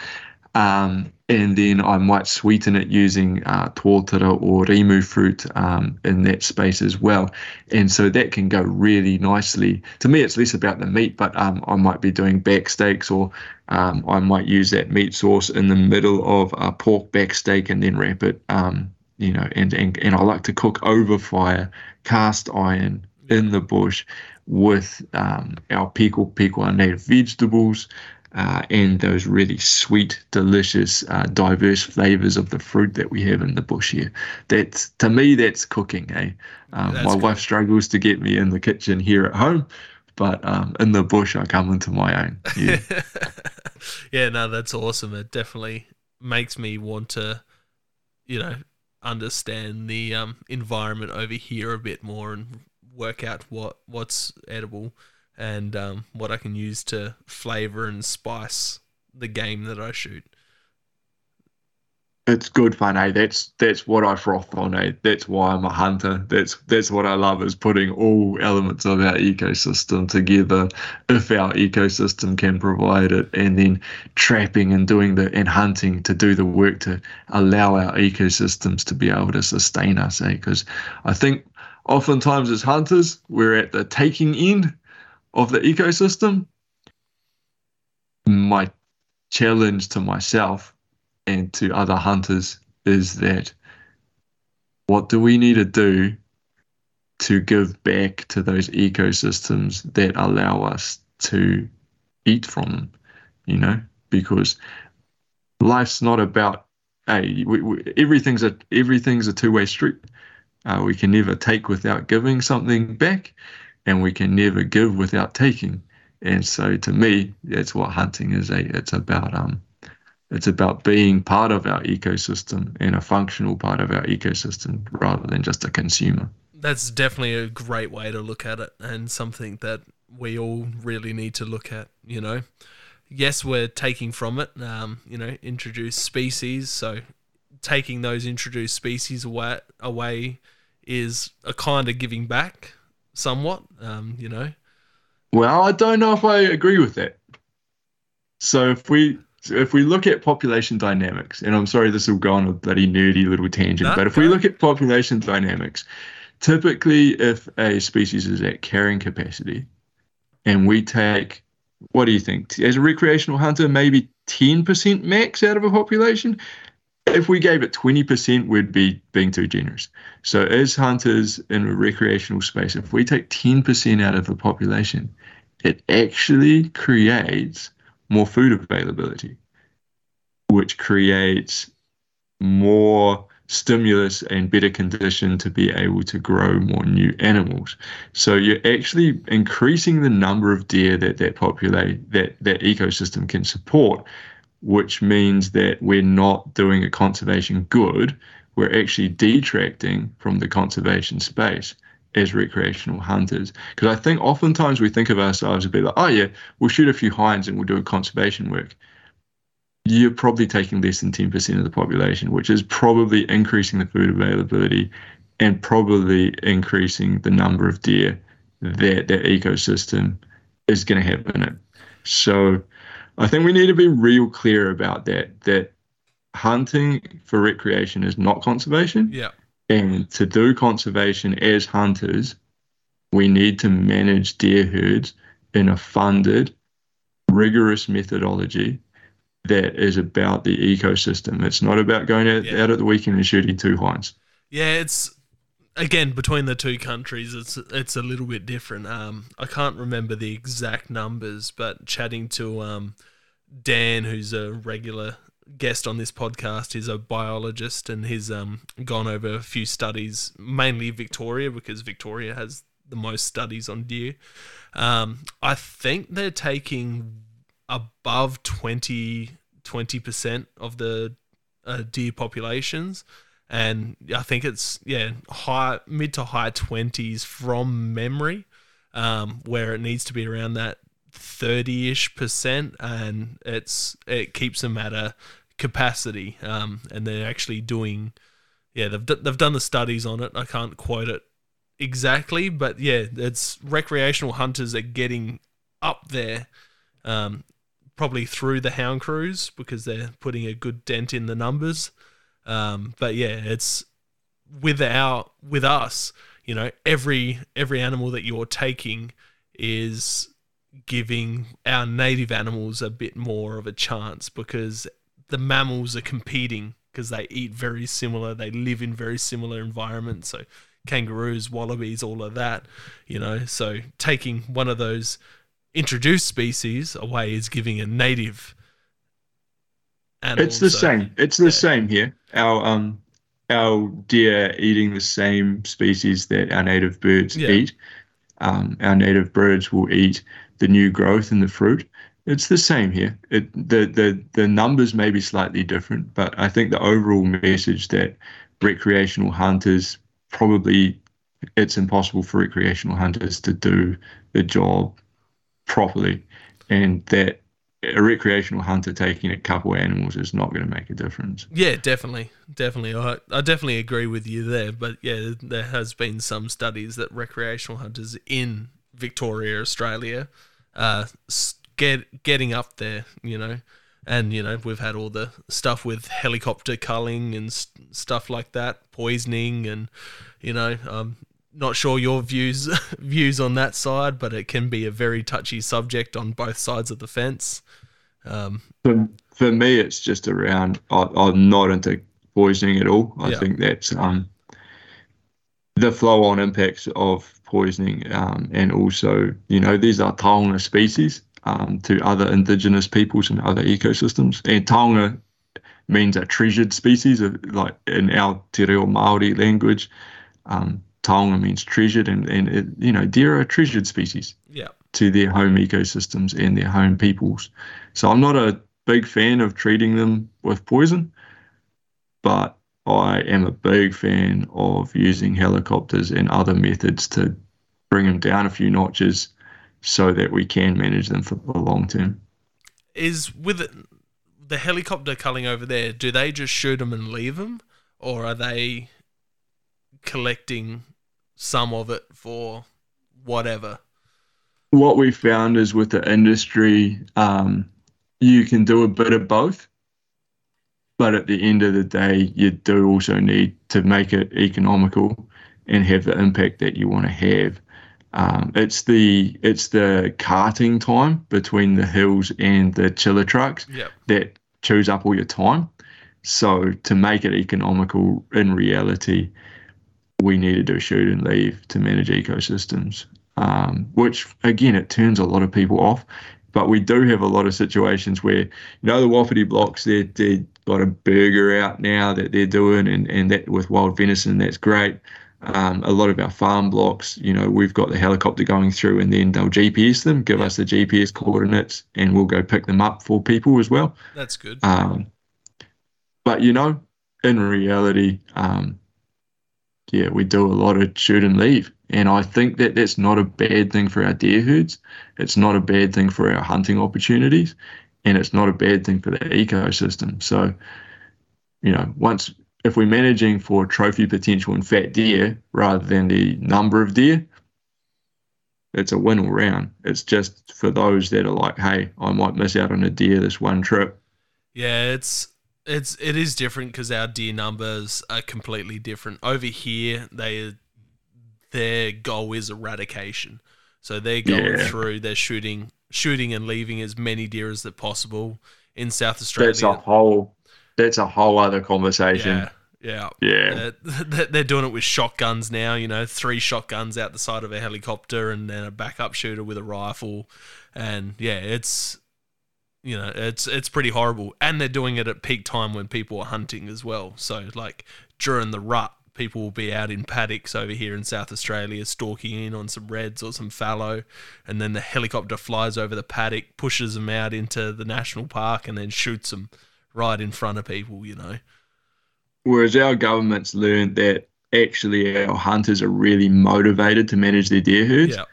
Um, and then I might sweeten it using uh, tuatara or rimu fruit um, in that space as well. And so that can go really nicely. To me, it's less about the meat, but um, I might be doing back steaks or um, I might use that meat sauce in the middle of a pork back steak and then wrap it, um, you know, and, and, and I like to cook over fire, cast iron in the bush with um, our pikopiko, our native vegetables, uh, and those really sweet, delicious, uh, diverse flavors of the fruit that we have in the bush here. That's to me, that's cooking. Eh? Um, my good. wife struggles to get me in the kitchen here at home, but um, in the bush, I come into my own. Yeah. <laughs> yeah, no, that's awesome. It definitely makes me want to, you know, understand the um, environment over here a bit more and work out what what's edible and um, what I can use to flavor and spice the game that I shoot. It's good fun, eh? That's that's what I froth on, eh? That's why I'm a hunter. That's that's what I love is putting all elements of our ecosystem together if our ecosystem can provide it and then trapping and doing the and hunting to do the work to allow our ecosystems to be able to sustain us, eh? Because I think oftentimes as hunters, we're at the taking end of the ecosystem. My challenge to myself and to other hunters is that what do we need to do to give back to those ecosystems that allow us to eat from them, you know? Because life's not about hey, we, we, everything's a everything's a two way street. Uh, we can never take without giving something back, and we can never give without taking. And so, to me, that's what hunting is. A it's about um, it's about being part of our ecosystem and a functional part of our ecosystem rather than just a consumer. That's definitely a great way to look at it and something that we all really need to look at, you know. Yes, we're taking from it, um, you know, introduced species. So taking those introduced species away, away is a kind of giving back somewhat, um, you know. Well, I don't know if I agree with that. So if we so if we look at population dynamics, and I'm sorry this will go on a bloody nerdy little tangent, no, but if we look at population dynamics, typically if a species is at carrying capacity, and we take, what do you think, as a recreational hunter, maybe 10% max out of a population? If we gave it 20%, we'd be being too generous. So as hunters in a recreational space, if we take 10% out of the population, it actually creates more food availability, which creates more stimulus and better condition to be able to grow more new animals. So you're actually increasing the number of deer that that populate that that ecosystem can support, which means that we're not doing a conservation good. We're actually detracting from the conservation space as recreational hunters. Because I think oftentimes we think of ourselves as be like, oh yeah, we'll shoot a few hinds and we'll do a conservation work. You're probably taking less than 10% of the population, which is probably increasing the food availability and probably increasing the number of deer that that ecosystem is going to have in it. So I think we need to be real clear about that, that hunting for recreation is not conservation. Yeah. And to do conservation as hunters, we need to manage deer herds in a funded, rigorous methodology that is about the ecosystem. It's not about going out, yeah. out at the weekend and shooting two hinds. Yeah, it's again between the two countries, it's it's a little bit different. Um, I can't remember the exact numbers, but chatting to um, Dan, who's a regular guest on this podcast is a biologist and he's um, gone over a few studies, mainly Victoria, because Victoria has the most studies on deer. Um, I think they're taking above 20 percent of the uh, deer populations, and I think it's yeah high mid to high twenties from memory, um, where it needs to be around that 30-ish percent and it's it keeps them at a capacity, um, and they're actually doing. Yeah, they've d- they've done the studies on it. I can't quote it exactly, but yeah, it's recreational hunters are getting up there, um, probably through the hound crews because they're putting a good dent in the numbers. Um, but yeah, it's without with us, you know, every every animal that you're taking is giving our native animals a bit more of a chance because the mammals are competing because they eat very similar, they live in very similar environments. So kangaroos, wallabies, all of that, you know. So taking one of those introduced species away is giving a native animal. It's the so, same. It's the yeah. same here. Our um our deer eating the same species that our native birds yeah. eat. Um, our native birds will eat the new growth in the fruit. It's the same here. It, the, the, the numbers may be slightly different, but I think the overall message that recreational hunters probably it's impossible for recreational hunters to do the job properly, and that a recreational hunter taking a couple animals is not going to make a difference. Yeah, definitely, definitely. I, I definitely agree with you there. But yeah, there has been some studies that recreational hunters in Victoria, Australia, uh, get getting up there. You know, and you know we've had all the stuff with helicopter culling and st- stuff like that, poisoning, and you know, um, not sure your views <laughs> views on that side, but it can be a very touchy subject on both sides of the fence. Um, for, for me, it's just around. I, am not into poisoning at all. I yeah. think that's um, the flow-on impacts of poisoning, um, and also, you know, these are taonga species um, to other indigenous peoples and other ecosystems, and taonga means a treasured species, like in our Te Reo Māori language. Um, taonga means treasured, and, and it, you know, deer are a treasured species yeah. to their home ecosystems and their home peoples. So I'm not a big fan of treating them with poison, but I am a big fan of using helicopters and other methods to bring them down a few notches so that we can manage them for the long term. Is with the helicopter culling over there, do they just shoot them and leave them? Or are they collecting some of it for whatever. What we found is with the industry, um, you can do a bit of both. But at the end of the day, you do also need to make it economical and have the impact that you want to have. Um, it's the it's the carting time between the hills and the chiller trucks yep. that chews up all your time. So to make it economical in reality, we need to do shoot and leave to manage ecosystems, um, which again, it turns a lot of people off. But we do have a lot of situations where, you know, the Wapiti blocks, they're, they've got a burger out now that they're doing, and, and that with wild venison, that's great. Um, a lot of our farm blocks, you know, we've got the helicopter going through and then they'll GPS them, give us the GPS coordinates, and we'll go pick them up for people as well. That's good. Um, but, you know, in reality, um, yeah, we do a lot of shoot and leave. And I think that that's not a bad thing for our deer herds. It's not a bad thing for our hunting opportunities. And it's not a bad thing for the ecosystem. So, you know, once, if we're managing for trophy potential and fat deer rather than the number of deer, it's a win all round. It's just for those that are like, hey, I might miss out on a deer this one trip. Yeah, it's it's it is different because our deer numbers are completely different. Over here, they their goal is eradication, so they're going yeah. through. They're shooting, shooting and leaving as many deer as that possible in South Australia. That's a whole. That's a whole other conversation. Yeah. Yeah, yeah. They're, they're, doing it with shotguns now. You know, three shotguns out the side of a helicopter, and then a backup shooter with a rifle, and yeah, it's you know it's it's pretty horrible and they're doing it at peak time when people are hunting as well so like during the rut people will be out in paddocks over here in south australia stalking in on some reds or some fallow and then the helicopter flies over the paddock pushes them out into the national park and then shoots them right in front of people you know whereas our government's learned that actually our hunters are really motivated to manage their deer herds yeah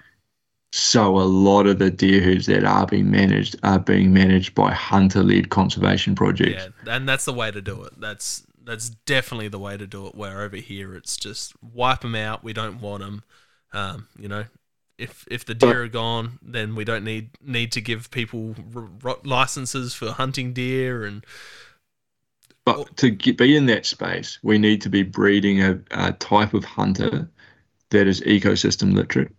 so a lot of the deer herds that are being managed are being managed by hunter-led conservation projects. Yeah, and that's the way to do it. That's that's definitely the way to do it. Where over here, it's just wipe them out. We don't want them. Um, you know, if if the deer are gone, then we don't need need to give people r- licenses for hunting deer and. But to get, be in that space, we need to be breeding a, a type of hunter that is ecosystem literate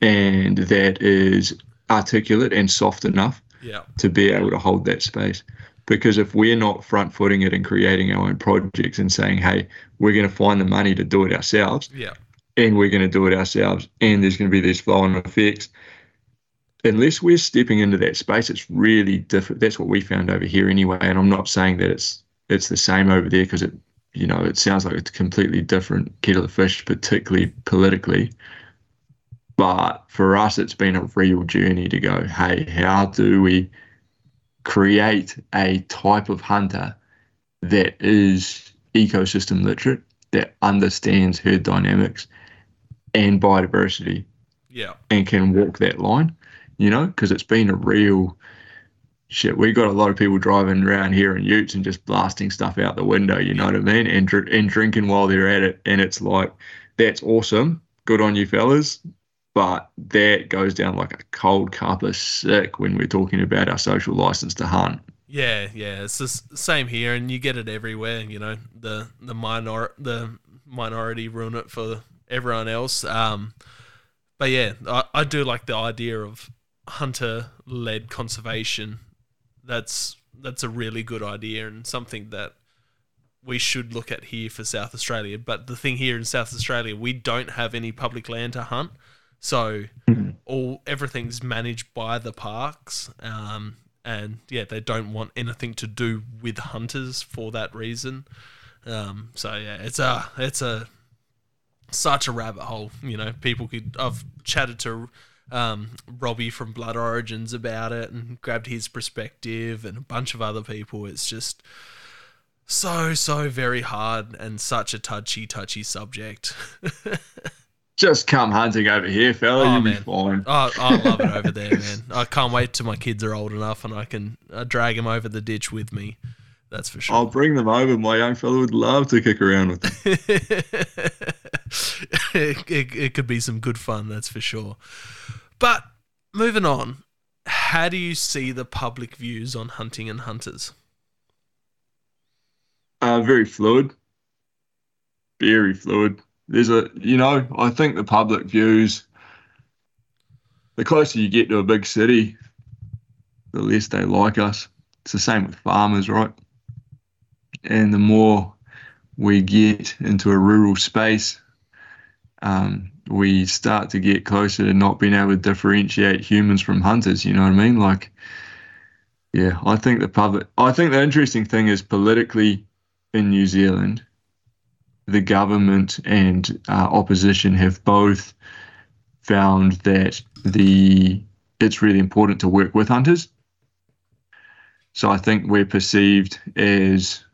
and that is articulate and soft enough yeah. to be able to hold that space. Because if we're not front footing it and creating our own projects and saying, hey, we're going to find the money to do it ourselves, yeah. and we're going to do it ourselves, and there's going to be these flow on effects, unless we're stepping into that space, it's really different. That's what we found over here anyway. And I'm not saying that it's it's the same over there because it, you know, it sounds like it's a completely different kettle of fish, particularly politically. But for us, it's been a real journey to go, hey, how do we create a type of hunter that is ecosystem literate, that understands herd dynamics and biodiversity? Yeah. And can walk that line. you know, because it's been a real shit. We got a lot of people driving around here in Utes and just blasting stuff out the window. You know what I mean? And and drinking while they're at it, and it's like that's awesome. Good on you, fellas. But that goes down like a cold cup of sick when we're talking about our social license to hunt. Yeah, yeah, it's the same here, and you get it everywhere. You know, the the minor the minority ruin it for everyone else. Um, but yeah, I, I do like the idea of hunter led conservation. That's that's a really good idea and something that we should look at here for South Australia. But the thing here in South Australia, we don't have any public land to hunt, so mm-hmm. all everything's managed by the parks. Um, and yeah, they don't want anything to do with hunters for that reason. Um, so yeah, it's a it's a such a rabbit hole. You know, people could. I've chatted to um, Robbie from Blood Origins about it and grabbed his perspective, and a bunch of other people. It's just so so very hard and such a touchy touchy subject. <laughs> Just come hunting over here, fella. Oh, You'll man. be fine. Oh, I love it over <laughs> there, man. I can't wait till my kids are old enough and I can uh, drag them over the ditch with me. That's for sure. I'll bring them over. My young fella would love to kick around with them. it, <laughs> it, it could be some good fun, that's for sure. But moving on, how do you see the public views on hunting and hunters? Uh, very fluid. Very fluid there's a you know I think the public views the closer you get to a big city, the less they like us. It's the same with farmers, right? And the more we get into a rural space, um, we start to get closer to not being able to differentiate humans from hunters. You know what I mean? Like, yeah, I think the public. I think the interesting thing is politically in New Zealand, the government and uh, opposition have both found that the it's really important to work with hunters. So I think we're perceived as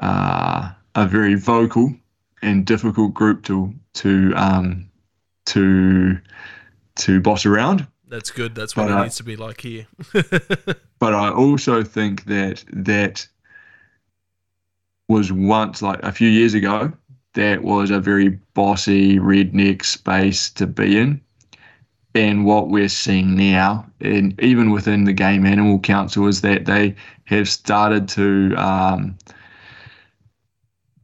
uh, a very vocal and difficult group to to um, to to boss around. That's good. That's what but it I, needs to be like here. <laughs> but I also think that that was once like a few years ago that was a very bossy redneck space to be in. And what we're seeing now and even within the game animal council is that they have started to um,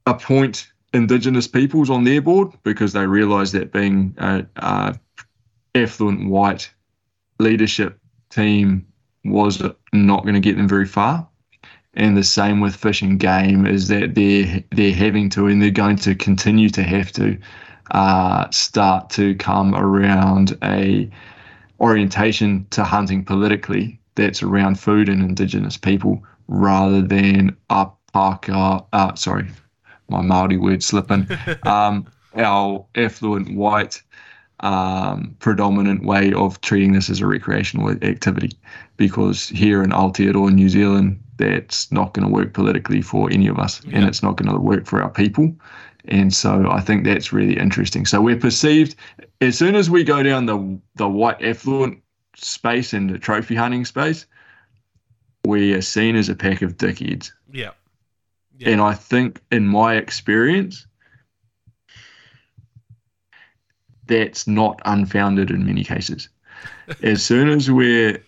appoint indigenous peoples on their board because they realise that being a, a affluent white leadership team was not going to get them very far and the same with fish and game is that they're they're having to and they're going to continue to have to uh, start to come around a orientation to hunting politically that's around food and indigenous people rather than paka uh, sorry my Maori word slipping <laughs> um, our affluent white um, predominant way of treating this as a recreational activity. Because here in Aotearoa, New Zealand, that's not going to work politically for any of us yeah. and it's not going to work for our people. And so I think that's really interesting. So we're perceived as soon as we go down the the white affluent space and the trophy hunting space, we are seen as a pack of dickheads. Yeah. yeah. And I think in my experience, that's not unfounded in many cases. <laughs> as soon as we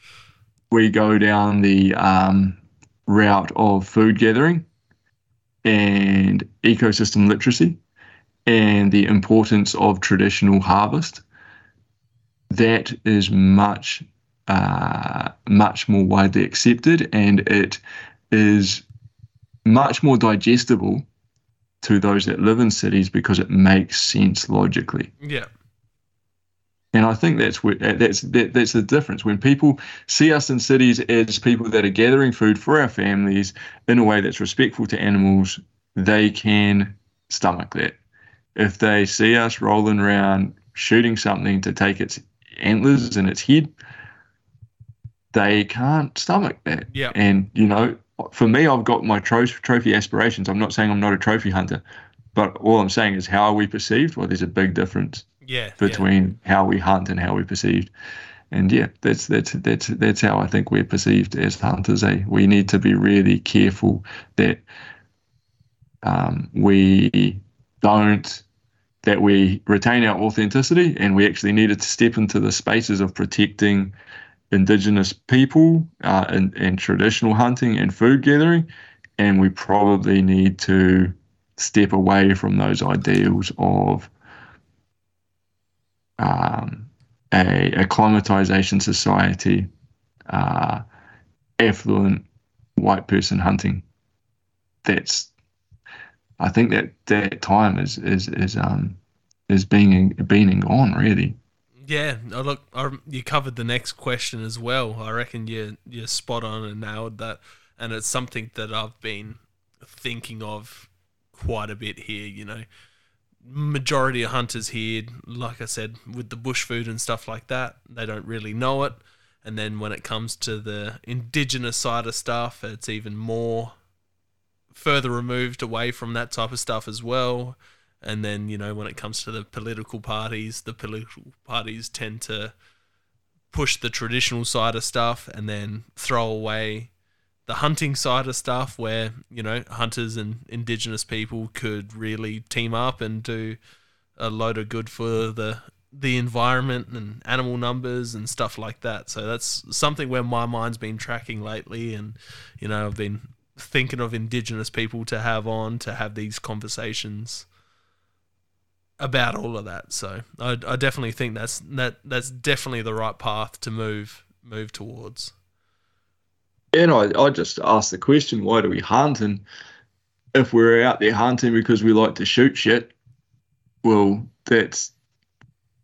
we go down the um, route of food gathering and ecosystem literacy and the importance of traditional harvest, that is much uh, much more widely accepted and it is much more digestible to those that live in cities because it makes sense logically. Yeah. And I think that's that's that, that's the difference. When people see us in cities as people that are gathering food for our families in a way that's respectful to animals, they can stomach that. If they see us rolling around shooting something to take its antlers and its head, they can't stomach that. Yeah. And you know, for me, I've got my tro- trophy aspirations. I'm not saying I'm not a trophy hunter, but all I'm saying is how are we perceived? Well, there's a big difference yeah, between yeah. how we hunt and how we're perceived. and yeah, that's that's that's that's how I think we're perceived as hunters. Eh? We need to be really careful that um, we don't that we retain our authenticity, and we actually needed to step into the spaces of protecting indigenous people uh, and, and traditional hunting and food gathering, and we probably need to step away from those ideals of um, a acclimatization society, uh, affluent white person hunting. That's, I think that that time is is is um is being being and gone really. Yeah, look, you covered the next question as well. I reckon you you're spot on and nailed that, and it's something that I've been thinking of quite a bit here. You know, majority of hunters here, like I said, with the bush food and stuff like that, they don't really know it. And then when it comes to the indigenous side of stuff, it's even more further removed away from that type of stuff as well. And then, you know, when it comes to the political parties, the political parties tend to push the traditional side of stuff and then throw away the hunting side of stuff where, you know, hunters and indigenous people could really team up and do a load of good for the the environment and animal numbers and stuff like that. So that's something where my mind's been tracking lately and you know, I've been thinking of indigenous people to have on to have these conversations about all of that. So I, I definitely think that's that that's definitely the right path to move move towards. And I, I just asked the question, why do we hunt? And if we're out there hunting because we like to shoot shit, well, that's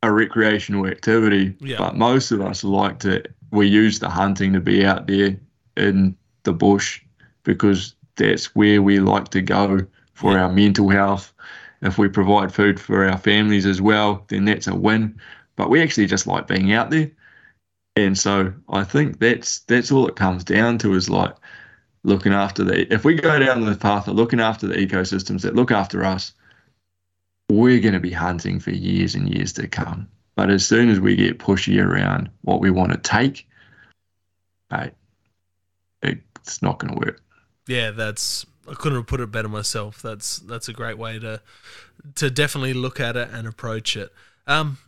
a recreational activity. Yeah. But most of us like to we use the hunting to be out there in the bush because that's where we like to go for yeah. our mental health if we provide food for our families as well, then that's a win. But we actually just like being out there. And so I think that's that's all it comes down to is like looking after the if we go down the path of looking after the ecosystems that look after us, we're going to be hunting for years and years to come. But as soon as we get pushy around what we want to take, hey, it's not going to work. Yeah, that's I couldn't have put it better myself. That's that's a great way to to definitely look at it and approach it. Um,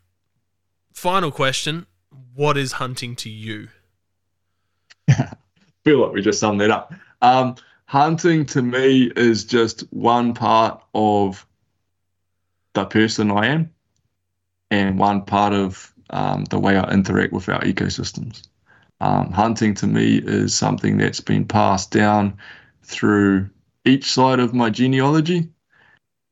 final question: What is hunting to you? <laughs> feel like we just summed that up. Um, hunting to me is just one part of the person I am, and one part of um, the way I interact with our ecosystems. Um, hunting to me is something that's been passed down through each side of my genealogy.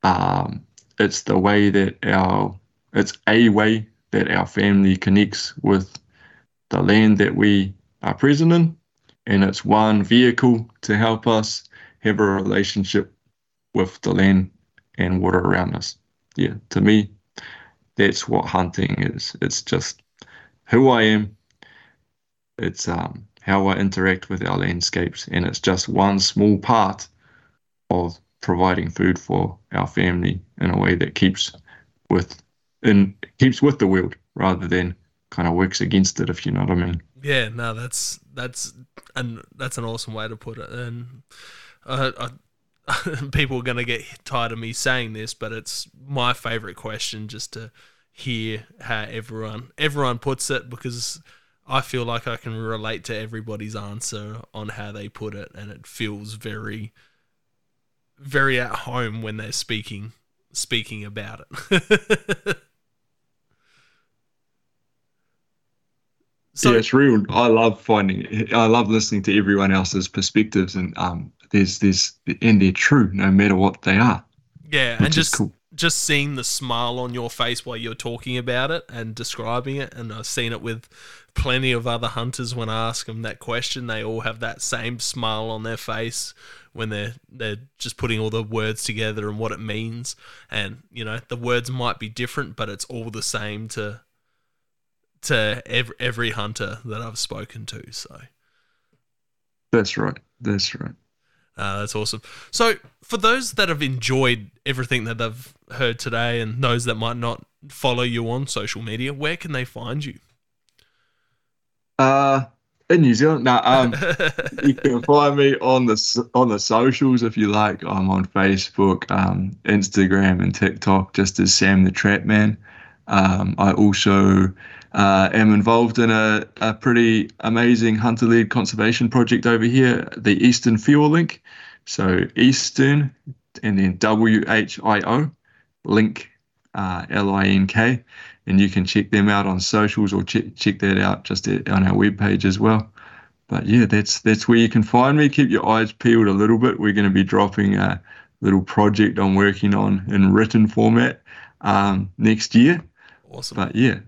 Um, it's the way that our, it's a way that our family connects with the land that we are present in. And it's one vehicle to help us have a relationship with the land and water around us. Yeah, to me, that's what hunting is. It's just who I am. It's um, how I interact with our landscapes, and it's just one small part of providing food for our family in a way that keeps with and keeps with the world rather than kind of works against it if you know what I mean. Yeah, no, that's that's and that's an awesome way to put it. And uh, I, <laughs> people are going to get tired of me saying this, but it's my favorite question just to hear how everyone everyone puts it because I feel like I can relate to everybody's answer on how they put it, and it feels very very at home when they're speaking speaking about it. <laughs> so, yeah, it's real. I love finding. I love listening to everyone else's perspectives, and um, there's there's and they're true no matter what they are. Yeah, and just cool. just seeing the smile on your face while you're talking about it and describing it, and I've seen it with plenty of other hunters when I ask them that question. They all have that same smile on their face when they're they're just putting all the words together and what it means. And you know, the words might be different, but it's all the same to to every, every hunter that I've spoken to. So that's right. That's right. Uh, that's awesome. So, for those that have enjoyed everything that they've heard today, and those that might not follow you on social media, where can they find you? Uh, in New Zealand. No, um, <laughs> you can find me on the on the socials if you like. I'm on Facebook, um, Instagram, and TikTok, just as Sam the Trap Man. Um, I also uh, am involved in a, a pretty amazing hunter-led conservation project over here, the Eastern Whio Link. So Eastern, and then W H I O, Link, uh, L I N K and you can check them out on socials or check check that out just on our webpage as well. But yeah, that's that's where you can find me. Keep your eyes peeled a little bit. We're going to be dropping a little project I'm working on in written format um, next year. Awesome. But yeah,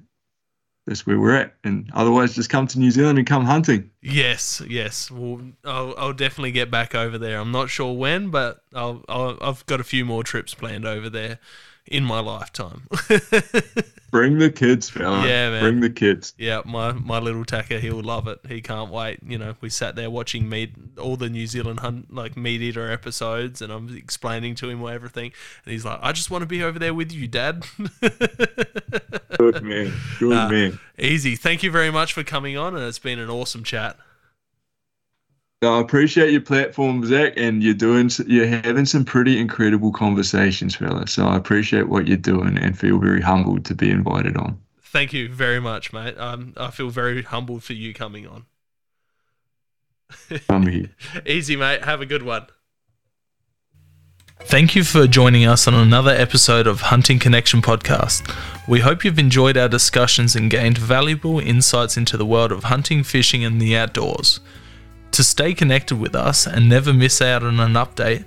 that's where we're at. And otherwise, just come to New Zealand and come hunting. Yes, yes. Well, I'll, I'll definitely get back over there. I'm not sure when, but I'll, I'll I've got a few more trips planned over there in my lifetime. <laughs> Bring the kids, fella. Yeah, man. Bring the kids. Yeah, my my little tacker, he'll love it. He can't wait. You know, we sat there watching meat all the New Zealand hunt like MeatEater episodes, and I'm explaining to him everything, and he's like, "I just want to be over there with you, Dad." Good man. Good uh, man. Easy. Thank you very much for coming on, and it's been an awesome chat. I appreciate your platform, Zach, and you're doing you're having some pretty incredible conversations, fella. So I appreciate what you're doing and feel very humbled to be invited on. Thank you very much, mate. Um, I feel very humbled for you coming on. I'm here. <laughs> Easy, mate. Have a good one. Thank you for joining us on another episode of Hunting Connection Podcast. We hope you've enjoyed our discussions and gained valuable insights into the world of hunting, fishing, and the outdoors. To stay connected with us and never miss out on an update,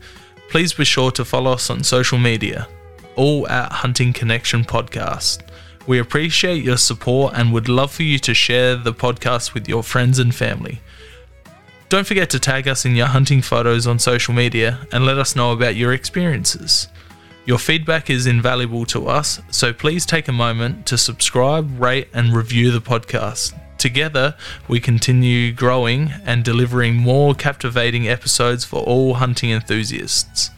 please be sure to follow us on social media, all at Hunting Connection Podcast. We appreciate your support and would love for you to share the podcast with your friends and family. Don't forget to tag us in your hunting photos on social media and let us know about your experiences. Your feedback is invaluable to us, so please take a moment to subscribe, rate, and review the podcast. Together, we continue growing and delivering more captivating episodes for all hunting enthusiasts.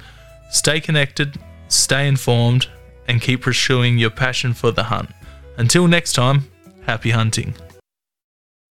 Stay connected, stay informed, and keep pursuing your passion for the hunt. Until next time, happy hunting.